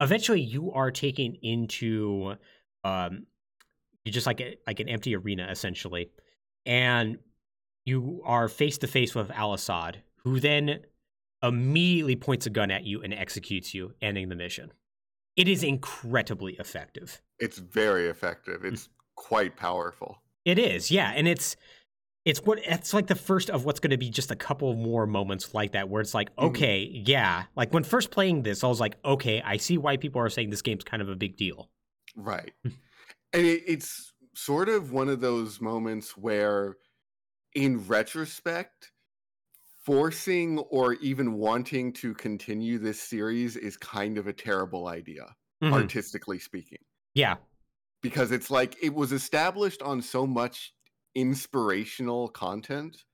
eventually you are taken into um you're just like a, like an empty arena essentially and you are face to face with al-assad who then immediately points a gun at you and executes you, ending the mission. It is incredibly effective. It's very effective. It's quite powerful. It is, yeah, and it's it's what it's like the first of what's going to be just a couple more moments like that where it's like Mhm. okay yeah like when first playing this i was like okay i see why people are saying this game's kind of a big deal Right. and it, it's sort of one of those moments where, in retrospect, forcing or even wanting to continue this series is kind of a terrible idea, Mhm. artistically speaking. yeah Because it's like it was established on so much inspirational content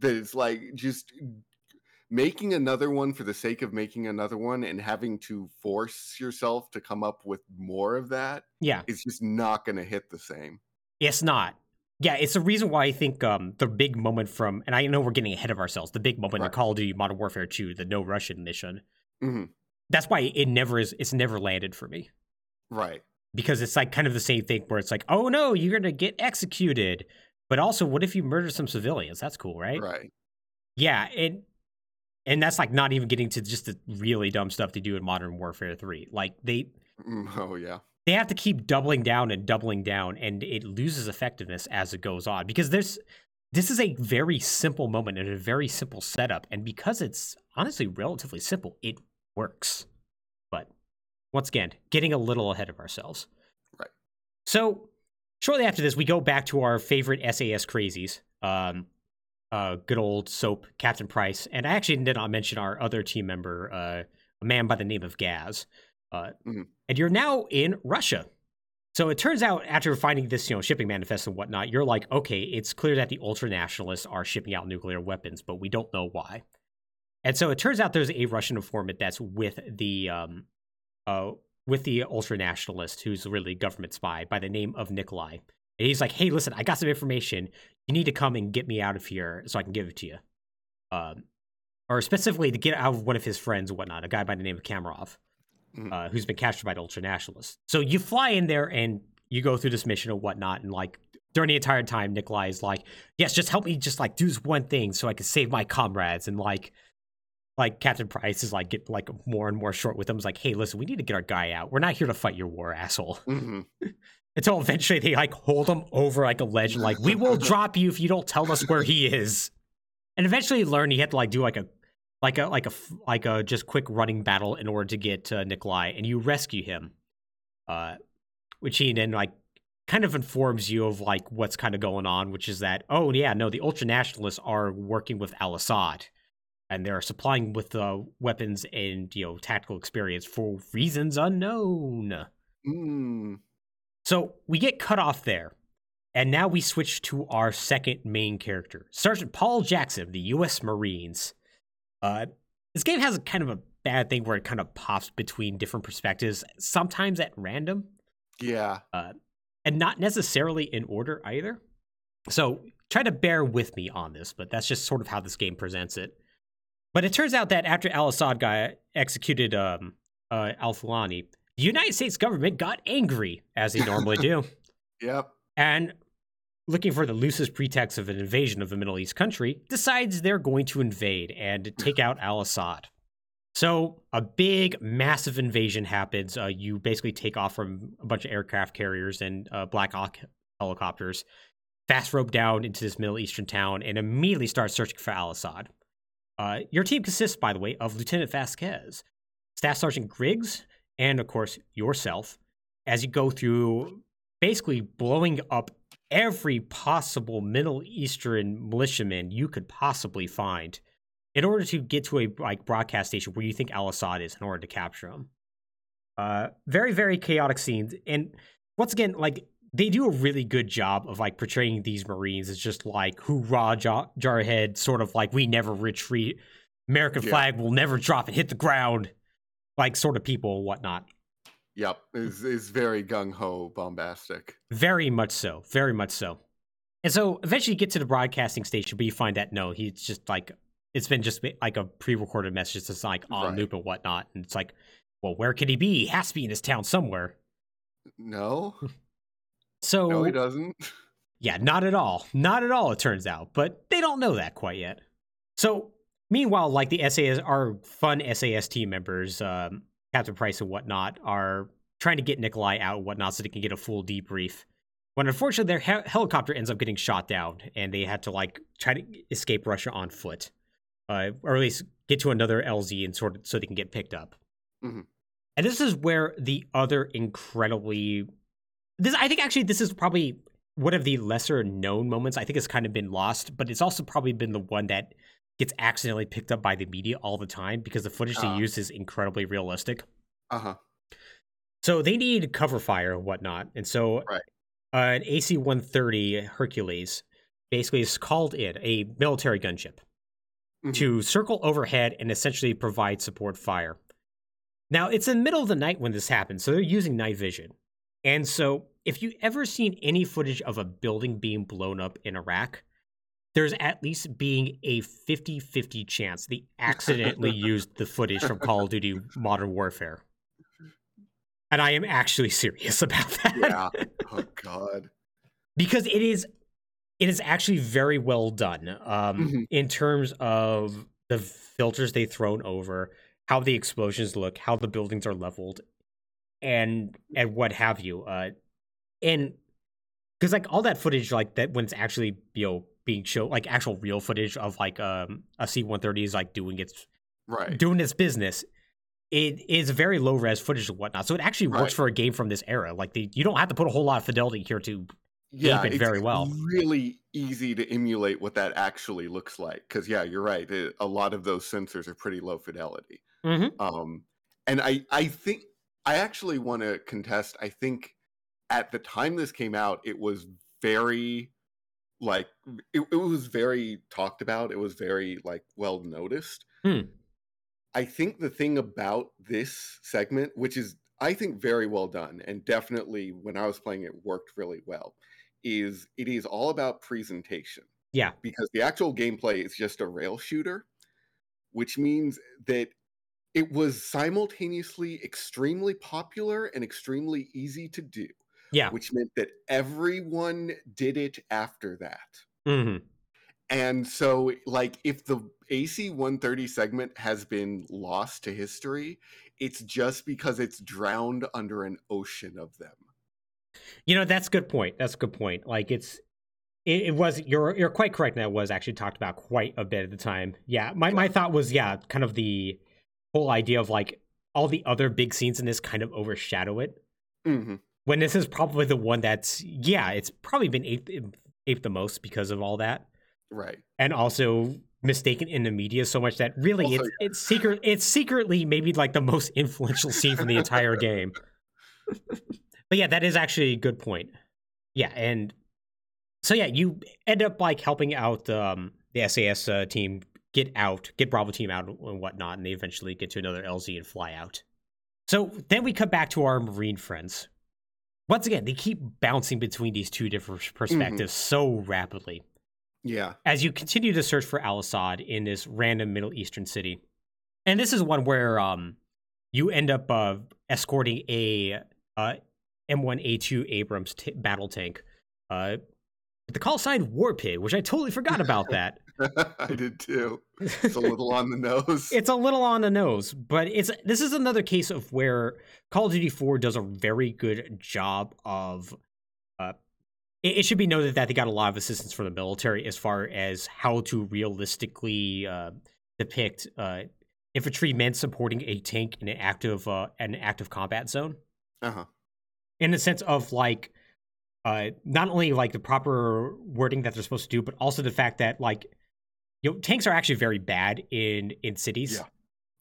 that it's like just making another one for the sake of making another one and having to force yourself to come up with more of that yeah it's just not going to hit the same. It's not. Yeah, it's the reason why I think um, the big moment from, and I know we're getting ahead of ourselves, the big moment in Right. Call of Duty Modern Warfare 2, the no Russian mission, hmm that's why it never is, it's never landed for me. Right. Because it's like kind of the same thing where it's like, oh no, you're going to get executed. But also, what if you murder some civilians? That's cool, right? Right. Yeah, and and that's like not even getting to just the really dumb stuff they do in Modern Warfare 3. Like they Mm, Oh yeah. they have to keep doubling down and doubling down and it loses effectiveness as it goes on because there's this is a very simple moment and a very simple setup and because it's honestly relatively simple it works but once again getting a little ahead of ourselves Right. so shortly after this we go back to our favorite sas crazies um uh good old soap captain price and i actually did not mention our other team member uh a man by the name of gaz uh Mhm. and you're now in Russia. So it turns out after finding this, you know, shipping manifest and whatnot, you're like, okay, it's clear that the ultra nationalists are shipping out nuclear weapons, but we don't know why. And so it turns out there's a Russian informant that's with the um uh with the ultra nationalist who's really a government spy by the name of Nikolai. And he's like, hey, listen, I got some information. You need to come and get me out of here so I can give it to you. Um or specifically to get out of one of his friends and whatnot, a guy by the name of Kamarov Mhm. uh, who's been captured by the ultranationalists. So you fly in there and you go through this mission or whatnot, and like during the entire time, Nikolai is like, "Yes, just help me, just like do this one thing so I can save my comrades." And like, like Captain Price is like get like more and more short with him. He's like, "Hey, listen, we need to get our guy out. We're not here to fight your war, asshole." hmm Until eventually they like hold him over like a ledge, like, "We will drop you if you don't tell us where he is." And eventually learn he had to like do like a like a like a like a just quick running battle in order to get uh, Nikolai, and you rescue him. Uh, which he then like kind of informs you of like what's kind of going on, which is that oh yeah no the ultra nationalists are working with Al Assad, and they're supplying with uh, weapons and you know tactical experience for reasons unknown. Mm. So we get cut off there. And now we switch to our second main character, Sergeant Paul Jackson of the U.S. Marines. Uh, this game has a kind of a bad thing where it kind of pops between different perspectives, sometimes at random, Yeah. and not necessarily in order either. So try to bear with me on this, but that's just sort of how this game presents it. But it turns out that after Al Assad got executed um, uh, Al Fulani, the United States government got angry, as they normally do. Yep. and looking for the loosest pretext of an invasion of a Middle East country, decides they're going to invade and take out Al Assad. So a big, massive invasion happens. Uh, you basically take off from a bunch of aircraft carriers and uh, Black Hawk helicopters, fast rope down into this Middle Eastern town, and immediately start searching for Al Assad. Uh, your team consists, by the way, of Lieutenant Vasquez, Staff Sergeant Griggs, and of course yourself, as you go through basically blowing up every possible Middle Eastern militiaman you could possibly find in order to get to a like broadcast station where you think Al Assad is in order to capture him. Uh, very very chaotic scenes, and once again, like they do a really good job of like portraying these Marines as just like hoorah jar- jarhead, sort of like we never retreat, American Yeah. flag will never drop and hit the ground, like sort of people and whatnot. Yep. Is is very gung ho bombastic. Very much so. Very much so. And so eventually you get to the broadcasting station, but you find that no, he's just like it's been just like a pre-recorded message that's like on Right. loop and whatnot. And it's like, well, where could he be? He has to be in his town somewhere. No. So No, he doesn't. yeah, not at all. Not at all, it turns out. But they don't know that quite yet. So meanwhile, like the SAS our fun SAS team members, um, Captain Price and whatnot, are trying to get Nikolai out and whatnot so they can get a full debrief. when unfortunately their he- helicopter ends up getting shot down and they had to like try to escape Russia on foot, uh, or at least get to another LZ and sort of so they can get picked up. Mhm. And this is where the other incredibly this I think actually this is probably one of the lesser known moments. I think it's kind of been lost, but it's also probably been the one that gets accidentally picked up by the media all the time because the footage Ah. they use is incredibly realistic. Uh huh. So they need cover fire and whatnot. And so Right. uh, an AC 130 Hercules basically is called in, a military gunship, Mhm. to circle overhead and essentially provide support fire. Now, it's in the middle of the night when this happens, so they're using night vision. And so, if you ever seen any footage of a building being blown up in Iraq, there's at least being a 50 50 chance they accidentally used the footage from Call of Duty Modern Warfare. And I am actually serious about that. Yeah. oh God. because it is it is actually very well done um Mhm. in terms of the filters they thrown over how the explosions look how the buildings are leveled and and what have you uh and because like all that footage like that when it's actually you know being shown like actual real footage of like um a c-130 is like doing its Right. doing its business it is very low res footage and whatnot so it actually works Right. for a game from this era like the, you don't have to put a whole lot of fidelity here to yeah, it very well. Really easy to emulate what that actually looks like. Because yeah, you're right. it- a lot of those sensors are pretty low fidelity. mm-hmm. Um, and I I think I actually want to contest. I think at the time this came out, it was very like it, it was very talked about. It was very like well noticed. Hmm. I think the thing about this segment, which is I think very well done, and definitely when I was playing it worked really well, is it is all about presentation Yeah. because the actual gameplay is just a rail shooter, which means that it was simultaneously extremely popular and extremely easy to do, Yeah. which meant that everyone did it after that. hmm And so, like, if the AC 130 segment has been lost to history, it's just because it's drowned under an ocean of them. You know, that's a good point. That's a good point. Like it's it, it was you're you're quite correct that was actually talked about quite a bit at the time. Yeah. My my thought was, yeah, kind of the whole idea of like all the other big scenes in this kind of overshadow it. hmm When this is probably the one that's yeah, it's probably been aped, aped the most because of all that. Right. And also mistaken in the media so much that really Also, it's it's secret it's secretly maybe like the most influential scene from the entire game. but yeah, that is actually a good point. Yeah, and so yeah, you end up like helping out um, the SAS uh, team get out, get Bravo team out and whatnot, and they eventually get to another LZ and fly out. So then we come back to our Marine friends. Once again, they keep bouncing between these two different perspectives so rapidly Yeah. as you continue to search for Al Assad in this random Middle Eastern city. And this is one where um, you end up uh, escorting a uh, M1A2 Abrams t- battle tank uh, the call sign Warpig, which I totally forgot about that. I did too. It's a little on the nose. it's a little on the nose, but it's this is another case of where Call of Duty 4 does a very good job of uh it, it should be noted that they got a lot of assistance from the military as far as how to realistically uh, depict uh, infantrymen supporting a tank in an active uh, an active combat zone Uh-huh. in the sense of like uh not only like the proper wording that they're supposed to do but also the fact that like you know tanks are actually very bad in in cities. Yeah.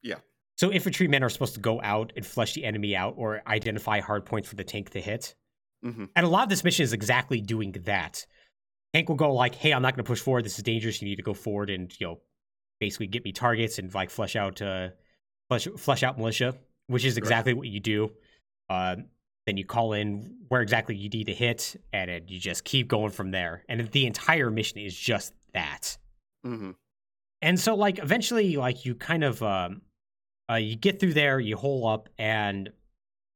Yeah. so infantrymen are supposed to go out and flush the enemy out or identify hard points for the tank to hit. Hmm and a lot of this mission is exactly doing that. Tank will go like hey i'm not going to push forward. This is dangerous. You need to go forward and you know basically get me targets and like flush out uh flush, flush out militia which is exactly what you do. Uh, then you call in where exactly you need to hit and then you just keep going from there. And the entire mission is just that hmm and so like eventually like you kind of um uh you get through there you hole up and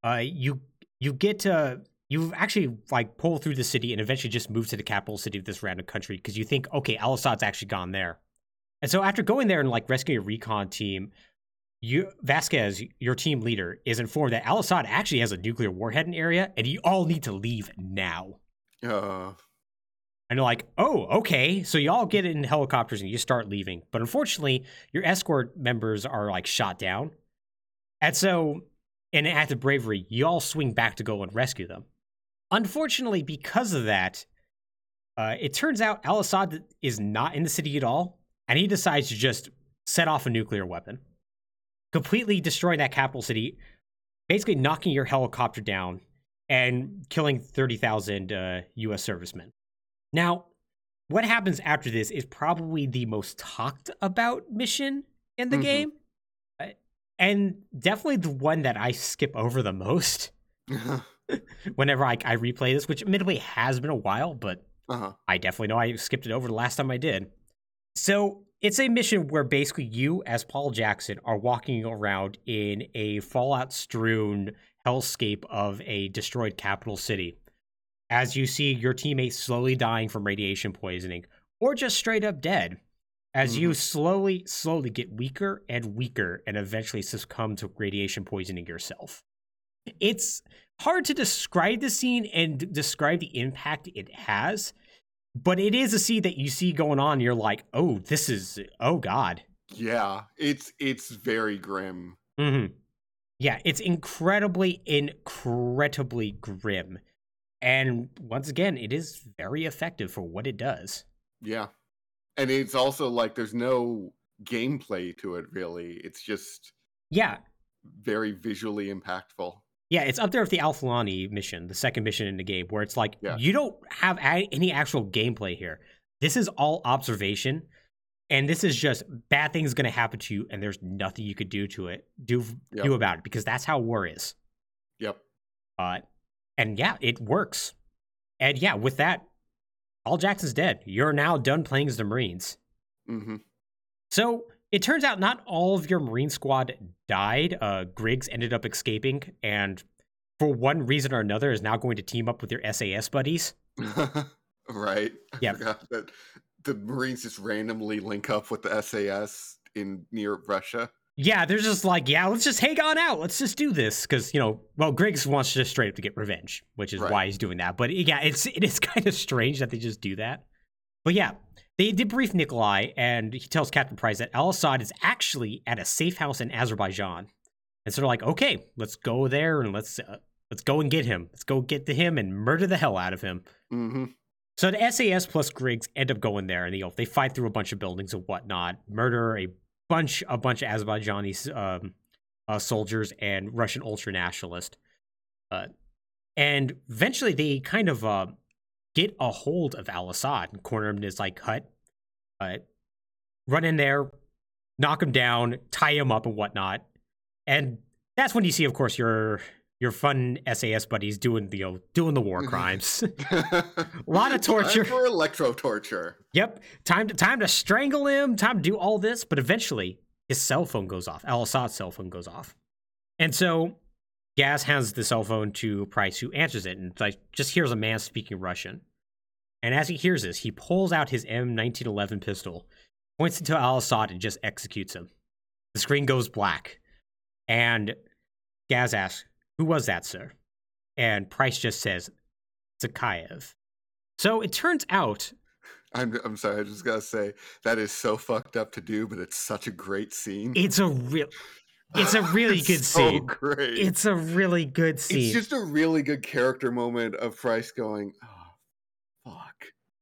uh you you get to you actually like pull through the city and eventually just move to the capital city of this random country because you think okay al assad's actually gone there. And so after going there and like rescuing a recon team you vasquez your team leader is informed that al assad actually has a nuclear warhead in the area and you all need to leave now. Uh, And like, oh, okay. So y'all get in helicopters and you start leaving. But unfortunately, your escort members are like shot down. And so, in an act of bravery, you all swing back to go and rescue them. Unfortunately, because of that, uh, it turns out Al Assad is not in the city at all. And he decides to just set off a nuclear weapon, completely destroying that capital city, basically knocking your helicopter down and killing 30,000 uh, US servicemen. Now, what happens after this is probably the most talked about mission in the Mhm. game, uh, and definitely the one that I skip over the most whenever I, I replay this, which admittedly has been a while, but uh-huh. I definitely know I skipped it over the last time I did. So it's a mission where basically you, as Paul Jackson, are walking around in a fallout strewn hellscape of a destroyed capital city. As you see your teammates slowly dying from radiation poisoning, or just straight up dead, as you slowly, slowly get weaker and weaker and eventually succumb to radiation poisoning yourself. It's hard to describe the scene and describe the impact it has, but it is a scene that you see going on. You're like, oh, this is, oh God. Yeah, it's it's very grim. hmm Yeah, it's incredibly, incredibly grim. And once again, it is very effective for what it does. Yeah. And it's also like there's no gameplay to it really. It's just Yeah, very visually impactful. Yeah, it's up there with the Al Fulani mission, the second mission in the game, where it's like Yeah. you don't have any actual gameplay here. This is all observation, and this is just bad things going to happen to you, and there's nothing you could do to it, do Yep. do about it, because that's how war is. Yep. Uh, and yeah, it works. And yeah, with that, all Jackson's dead. You're now done playing as the Marines. hmm So it turns out not all of your Marine squad died. Uh, Griggs ended up escaping, and for one reason or another, is now going to team up with your SAS buddies. right. Yeah. That the Marines just randomly link up with the SAS in near Russia. Yeah, they're just like, yeah, let's just hang on out. Let's just do this because you know, well, Griggs wants just straight up to get revenge, which is Right. why he's doing that. But yeah, it's it is kind of strange that they just do that. But yeah, they debrief Nikolai, and he tells Captain Price that Al Assad is actually at a safe house in Azerbaijan, and so they're like, okay, let's go there and let's uh, let's go and get him. Let's go get to him and murder the hell out of him. hmm So the SAS plus Griggs end up going there, and you know they fight through a bunch of buildings and whatnot, murder a bunch a bunch of Azerbaijani um, uh, soldiers and Russian ultra nationalists, uh, and eventually they kind of uh, get a hold of Al Assad and corner him in his like hut, uh, run in there, knock him down, tie him up and whatnot, and that's when you see, of course, your your fun SAS buddies doing the doing the war mm-hmm. crimes. a Lot of torture. for electro torture. Yep. Time to time to strangle him, time to do all this, but eventually his cell phone goes off. Al Assad's cell phone goes off. And so Gaz hands the cell phone to Price, who answers it and like just hears a man speaking Russian. And as he hears this, he pulls out his M1911 pistol, points it to Al Assad, and just executes him. The screen goes black. And Gaz asks, Who was that, sir? And Price just says, Zakhaev. So it turns out I'm I'm sorry, I just gotta say that is so fucked up to do, but it's such a great scene. it's a real it's a really It's good so scene. Great. It's a really good scene. It's just a really good character moment of Price going, "Oh, fuck."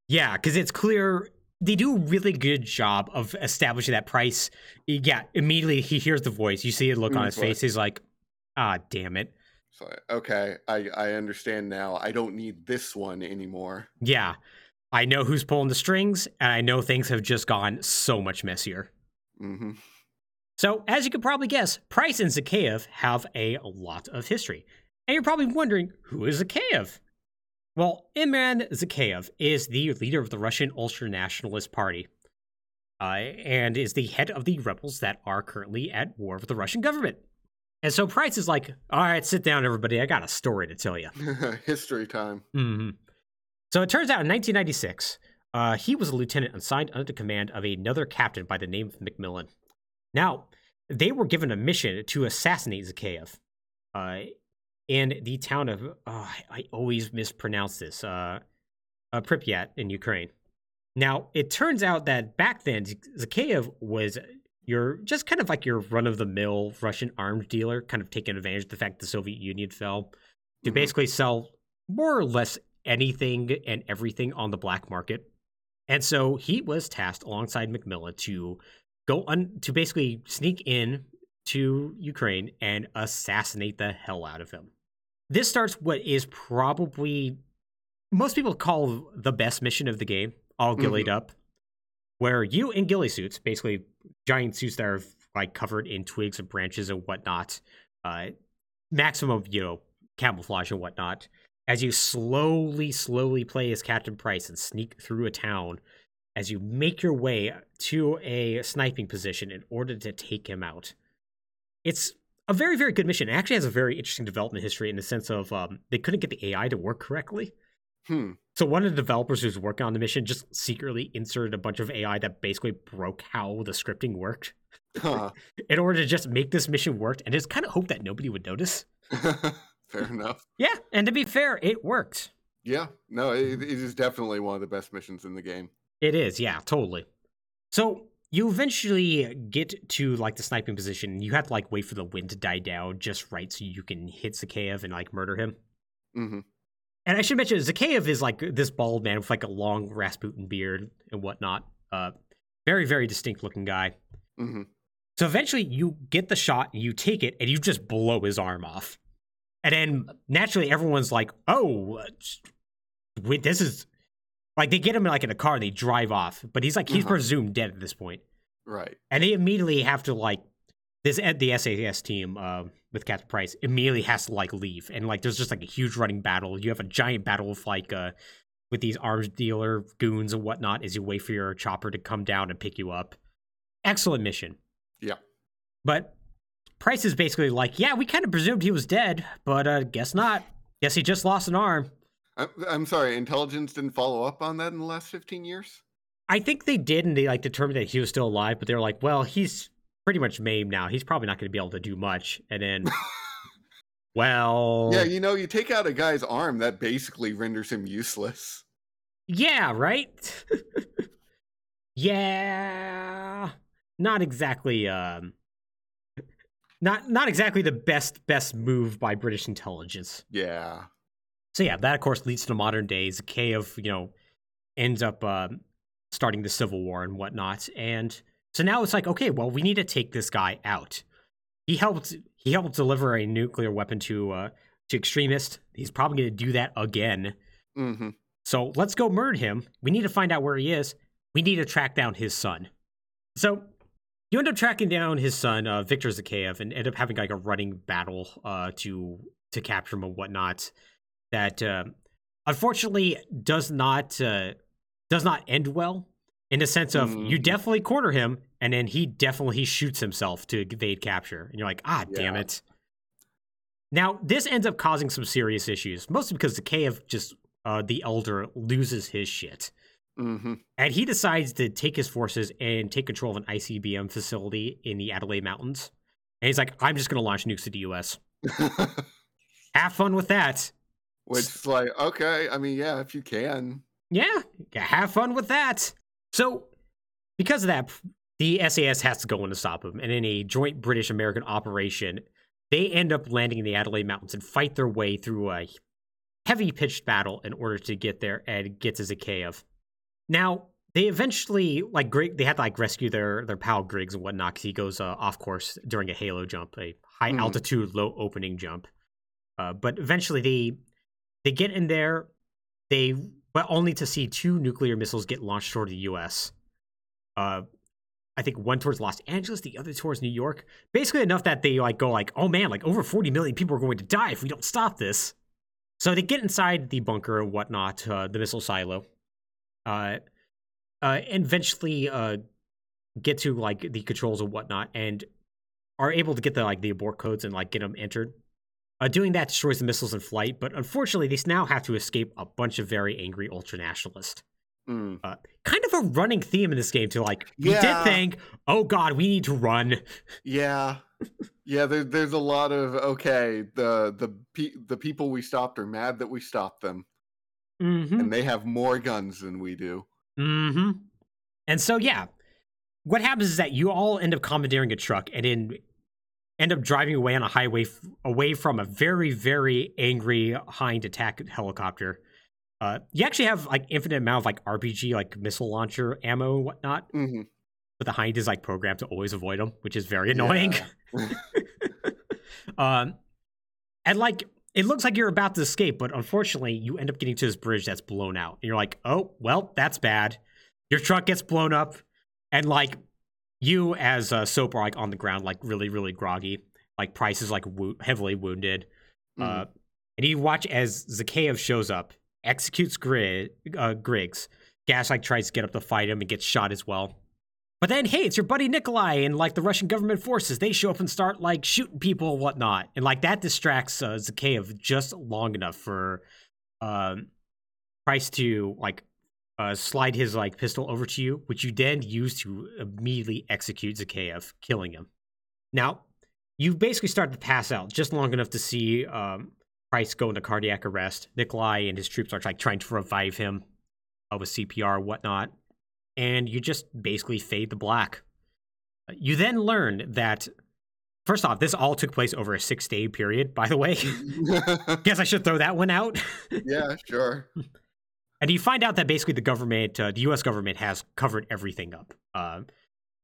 yeah, because it's clear they do a really good job of establishing that price. Yeah, immediately he hears the voice. You see a look on Mm, his voice. face. He's like, ah, damn it. So okay, I I understand now. I don't need this one anymore. Yeah. I know who's pulling the strings, and I know things have just gone so much messier. hmm So, as you could probably guess, Price and Zakhaev have a lot of history. And you're probably wondering, who is Zakhaev? Well, Imran Zakhaev is the leader of the Russian Ultra Nationalist Party uh, and is the head of the rebels that are currently at war with the Russian government. And so Price is like, all right, sit down, everybody. I got a story to tell you. History time. hmm So it turns out in 1996, uh, he was a lieutenant assigned under the command of another captain by the name of MacMillan. Now, they were given a mission to assassinate Zakhaev uh, in the town of, oh, I always mispronounce this, uh, uh, Pripyat in Ukraine. Now, it turns out that back then, Zakhaev was your just kind of like your run of the mill Russian arms dealer, kind of taking advantage of the fact the Soviet Union fell to Mhm. basically sell more or less anything and everything on the black market. And so he was tasked alongside MacMillan to go un- to basically sneak in to Ukraine and assassinate the hell out of him. This starts what is probably most people call the best mission of the game, all gillied up, where you in ghillie suits, basically giant suits that are like covered in twigs and branches and whatnot, uh, maximum you know camouflage and whatnot, as you slowly, slowly play as Captain Price and sneak through a town, as you make your way to a sniping position in order to take him out. It's a very, very good mission. It actually has a very interesting development history in the sense of um, they couldn't get the AI to work correctly. Hmm. So one of the developers who's working on the mission just secretly inserted a bunch of AI that basically broke how the scripting worked Huh. in order to just make this mission work and just kind of hope that nobody would notice. Fair enough. Yeah, and to be fair, it worked. Yeah. No, it, it is definitely one of the best missions in the game. It is, yeah, totally. So you eventually get to like the sniping position. You have to like wait for the wind to die down just right so you can hit Zakhaev and like murder him. hmm And I should mention Zakhaev is like this bald man with like a long Rasputin beard and whatnot. Uh, very, very distinct looking guy. hmm So eventually you get the shot, and you take it, and you just blow his arm off. And then naturally everyone's like, oh, wait, this is like they get him like in a car and they drive off. But he's like, he's Uh-huh. presumed dead at this point. Right. And they immediately have to like, this the SAS team uh, with Captain Price immediately has to like leave. And like there's just like a huge running battle. You have a giant battle with like, uh, with these arms dealer goons and whatnot as you wait for your chopper to come down and pick you up. Excellent mission. Yeah. But Price is basically like, yeah, we kind of presumed he was dead, but uh, guess not. Guess he just lost an arm. I'm, I'm sorry. Intelligence didn't follow up on that in the last 15 years. I think they did, and they like determined that he was still alive, but they were like, well, he's pretty much maimed now. He's probably not going to be able to do much. And then, well, Yeah, you know, you take out a guy's arm, that basically renders him useless. yeah, right? yeah, not exactly. Um, not not exactly the best best move by British intelligence. Yeah. So yeah, that of course leads to modern days. K of you know, ends up um, starting the civil war and whatnot, and so now it's like, okay, well, we need to take this guy out. He helped. He helped deliver a nuclear weapon to uh, to extremists. He's probably going to do that again. hmm So let's go murder him. We need to find out where he is. We need to track down his son. So you end up tracking down his son, uh, Victor Zakhaev, and end up having like a running battle uh, to to capture him and whatnot. That uh, unfortunately does not uh, does not end well in the sense of you Mhm. definitely corner him, and then he definitely shoots himself to evade capture, and you're like, ah, damn it. Now this ends up causing some serious issues, mostly because Zakhaev just uh, the elder loses his shit. hmm And he decides to take his forces and take control of an ICBM facility in the Adelaide Mountains. And he's like, I'm just going to launch nukes to the US. Have fun with that. Which is like, okay, I mean, yeah, if you can. Yeah, have fun with that. So, because of that, the SAS has to go in to stop them. And in a joint British American operation, they end up landing in the Adelaide Mountains and fight their way through a heavy pitched battle in order to get there and get to Zakhaev. Now, they eventually like Grig, they had to like rescue their their pal Griggs and whatnot because he goes uh, off course during a halo jump, a high Mhm. altitude, low opening jump. Uh, but eventually they they get in there, they but only to see two nuclear missiles get launched toward the U.S. Uh, I think one towards Los Angeles, the other towards New York. Basically enough that they like go like, oh man, like over 40 million people are going to die if we don't stop this. So they get inside the bunker and whatnot, uh, the missile silo, uh, uh, and eventually uh, get to like the controls and whatnot, and are able to get the like the abort codes and like get them entered. Uh, doing that destroys the missiles in flight, but unfortunately, they now have to escape a bunch of very angry ultranationalists. Mm. Uh, kind of a running theme in this game to like, we did think, oh god, we need to run. Yeah. Yeah, there, there's a lot of okay. The the pe- the people we stopped are mad that we stopped them. Mm-hmm. and they have more guns than we do. Mm-hmm. And so yeah, what happens is that you all end up commandeering a truck and then end up driving away on a highway f- away from a very very angry Hind attack helicopter. Uh, you actually have like infinite amount of like RPG like missile launcher ammo and whatnot, hmm but the Hind is like programmed to always avoid them, which is very annoying. um, and like it looks like you're about to escape, but unfortunately, you end up getting to this bridge that's blown out, and you're like, "Oh, well, that's bad." Your truck gets blown up, and like you as a soap are like on the ground, like really, really groggy. Like Price is like wo- heavily wounded, uh, and you watch as Zakhaev shows up, executes Grid, uh, Griggs. Gaz like tries to get up to fight him and gets shot as well. But then, hey, it's your buddy Nikolai and like the Russian government forces. They show up and start like shooting people and whatnot, and like that distracts uh, Zakhaev just long enough for um, Price to like uh, slide his like pistol over to you, which you then use to immediately execute Zakhaev, killing him. Now, you basically start to pass out just long enough to see um, Price go into cardiac arrest. Nikolai and his troops are like trying to revive him uh, with CPR and whatnot and you just basically fade to black. You then learn that, first off, this all took place over a six day period, by the way. Guess I should throw that one out. yeah, sure. and you find out that basically the government, uh, the US government, has covered everything up. Uh,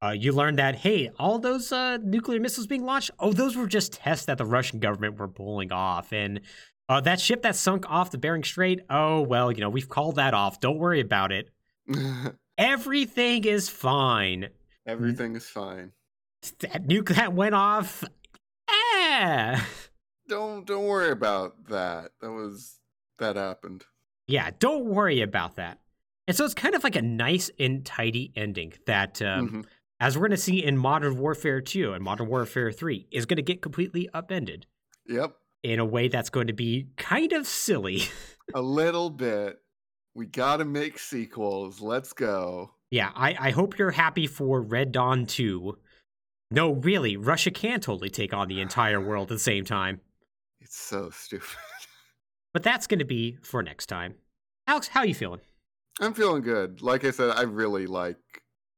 uh, you learn that, hey, all those uh, nuclear missiles being launched, oh, those were just tests that the Russian government were pulling off. And uh, that ship that sunk off the Bering Strait, oh, well, you know, we've called that off. Don't worry about it. Everything is fine. Everything is fine. That nuke that went off. Ah. Don't don't worry about that. That was that happened. Yeah, don't worry about that. And so it's kind of like a nice and tidy ending that, um, Mhm. as we're going to see in Modern Warfare 2 and Modern Warfare 3, is going to get completely upended Yep. in a way that's going to be kind of silly. A little bit. We gotta make sequels. Let's go. yeah, I, I hope you're happy for Red Dawn 2. No, really, Russia can totally take on the entire world at the same time. It's so stupid. But that's going to be for next time. Alex, how are you feeling? I'm feeling good. Like I said, I really like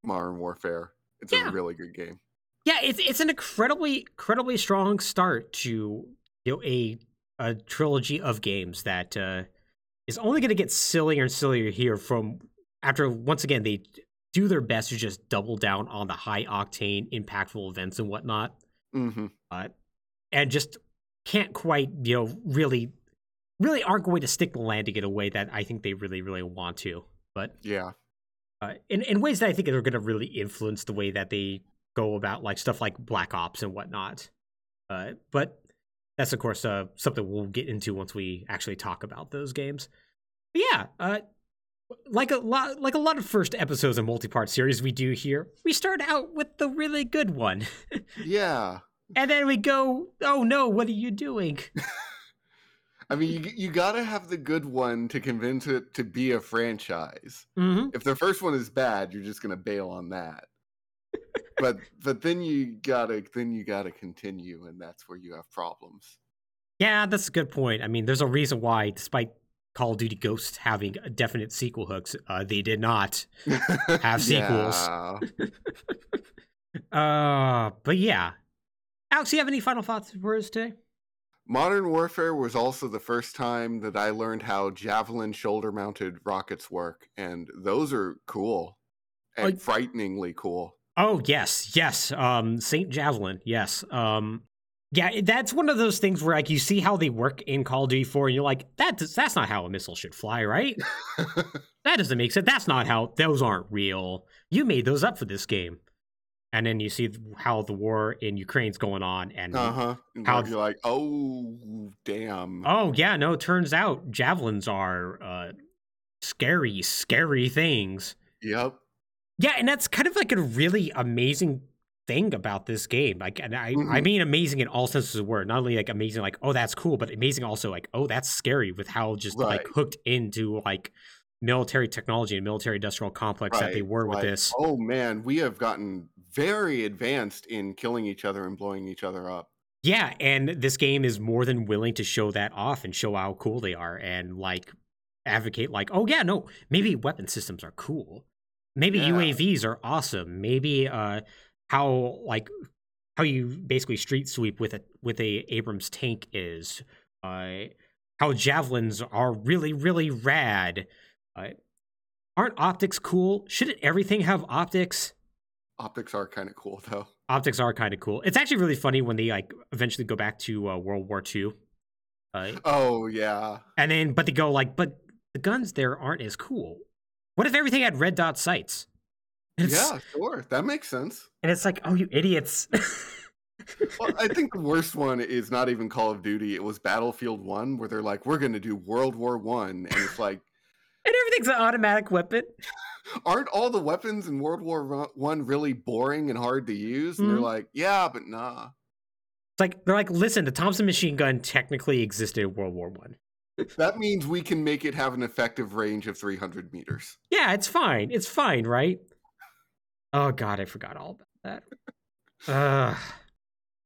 Modern Warfare. It's Yeah. a really good game. Yeah, it's it's an incredibly incredibly strong start to you know a a trilogy of games that uh, is only going to get sillier and sillier here from after once again they do their best to just double down on the high octane, impactful events and whatnot, hmm uh, and just can't quite you know really really aren't going to stick the landing in a way that I think they really really want to. But Yeah. uh, in in ways that I think are going to really influence the way that they go about like stuff like Black Ops and whatnot. Uh, but that's of course uh, something we'll get into once we actually talk about those games. But yeah, uh, like a lot like a lot of first episodes of multi-part series we do here, we start out with the really good one, Yeah. and then we go, "Oh no, what are you doing?" I mean, you, you gotta have the good one to convince it to be a franchise. hmm If the first one is bad, you're just gonna bail on that. but but then you gotta then you gotta continue, and that's where you have problems. Yeah, that's a good point. I mean, there's a reason why, despite Call of Duty Ghosts having definite sequel hooks, uh, they did not. Have sequels. Uh, but yeah. Alex, do you have any final thoughts for us today? Modern Warfare was also the first time that I learned how javelin shoulder mounted rockets work, and those are cool and Oh, frighteningly cool. Oh yes, yes. Um, Saint Javelin, yes. Um, yeah, that's one of those things where like you see how they work in Call of Duty 4, and you're like, that does, that's not how a missile should fly, right? that doesn't make sense. That's not how those aren't real. You made those up for this game. And then you see how the war in Ukraine's going on, and uh huh. How- You're like, oh damn. oh yeah, no, it turns out javelins are uh, scary, scary things. Yep. Yeah, and that's kind of like a really amazing thing about this game. Like, and I, I Mhm. mean amazing in all senses of the word. Not only like amazing, like oh that's cool, but amazing also like oh that's scary with how just like hooked into like military technology and military industrial complex that they were with like, this. Oh man, we have gotten very advanced in killing each other and blowing each other up. Yeah, and this game is more than willing to show that off and show how cool they are. And like advocate like, oh yeah, no, maybe weapon systems are cool. Maybe Yeah. UAVs are awesome. Maybe uh how like how you basically street sweep with a with a Abrams tank is. Uh how javelins are really really rad. Uh, aren't optics cool? Shouldn't everything have optics? Optics are kind of cool though. Optics are kind of cool. It's actually really funny when they like eventually go back to uh, World War II. Uh, Oh yeah. and then but they go like, but the guns there aren't as cool. What if everything had red dot sights? It's, Yeah, sure. That makes sense. and it's like, oh, you idiots! Well, I think the worst one is not even Call of Duty. It was Battlefield One, where they're like, "We're going to do World War One," and it's like, and everything's an automatic weapon. Aren't all the weapons in World War One really boring and hard to use? And they're Mhm. like, "Yeah, but nah." It's like they're like, listen, the Thompson machine gun technically existed in World War One. That means we can make it have an effective range of 300 meters. Yeah, it's fine. It's fine, right? Oh god, I forgot all about that. Uh,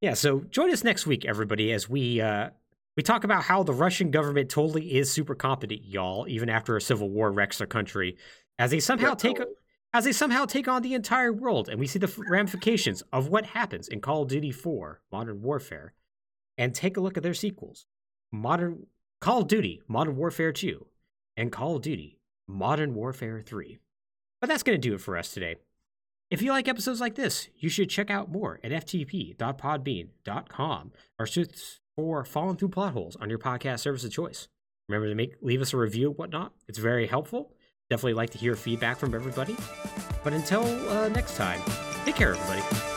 yeah, so join us next week, everybody, as we uh we talk about how the Russian government totally is super competent, y'all, even after a civil war wrecks their country, as they somehow Yeah, take totally. as they somehow take on the entire world, and we see the ramifications of what happens in Call of Duty 4: Modern Warfare, and take a look at their sequels: Modern Call of Duty: Modern Warfare 2, and Call of Duty: Modern Warfare 3. But that's going to do it for us today. If you like episodes like this, you should check out more at ftp.podbean.com or search for Falling Through Plot Holes on your podcast service of choice. Remember to make leave us a review and whatnot. It's very helpful. Definitely like to hear feedback from everybody. But until uh, next time, take care, everybody.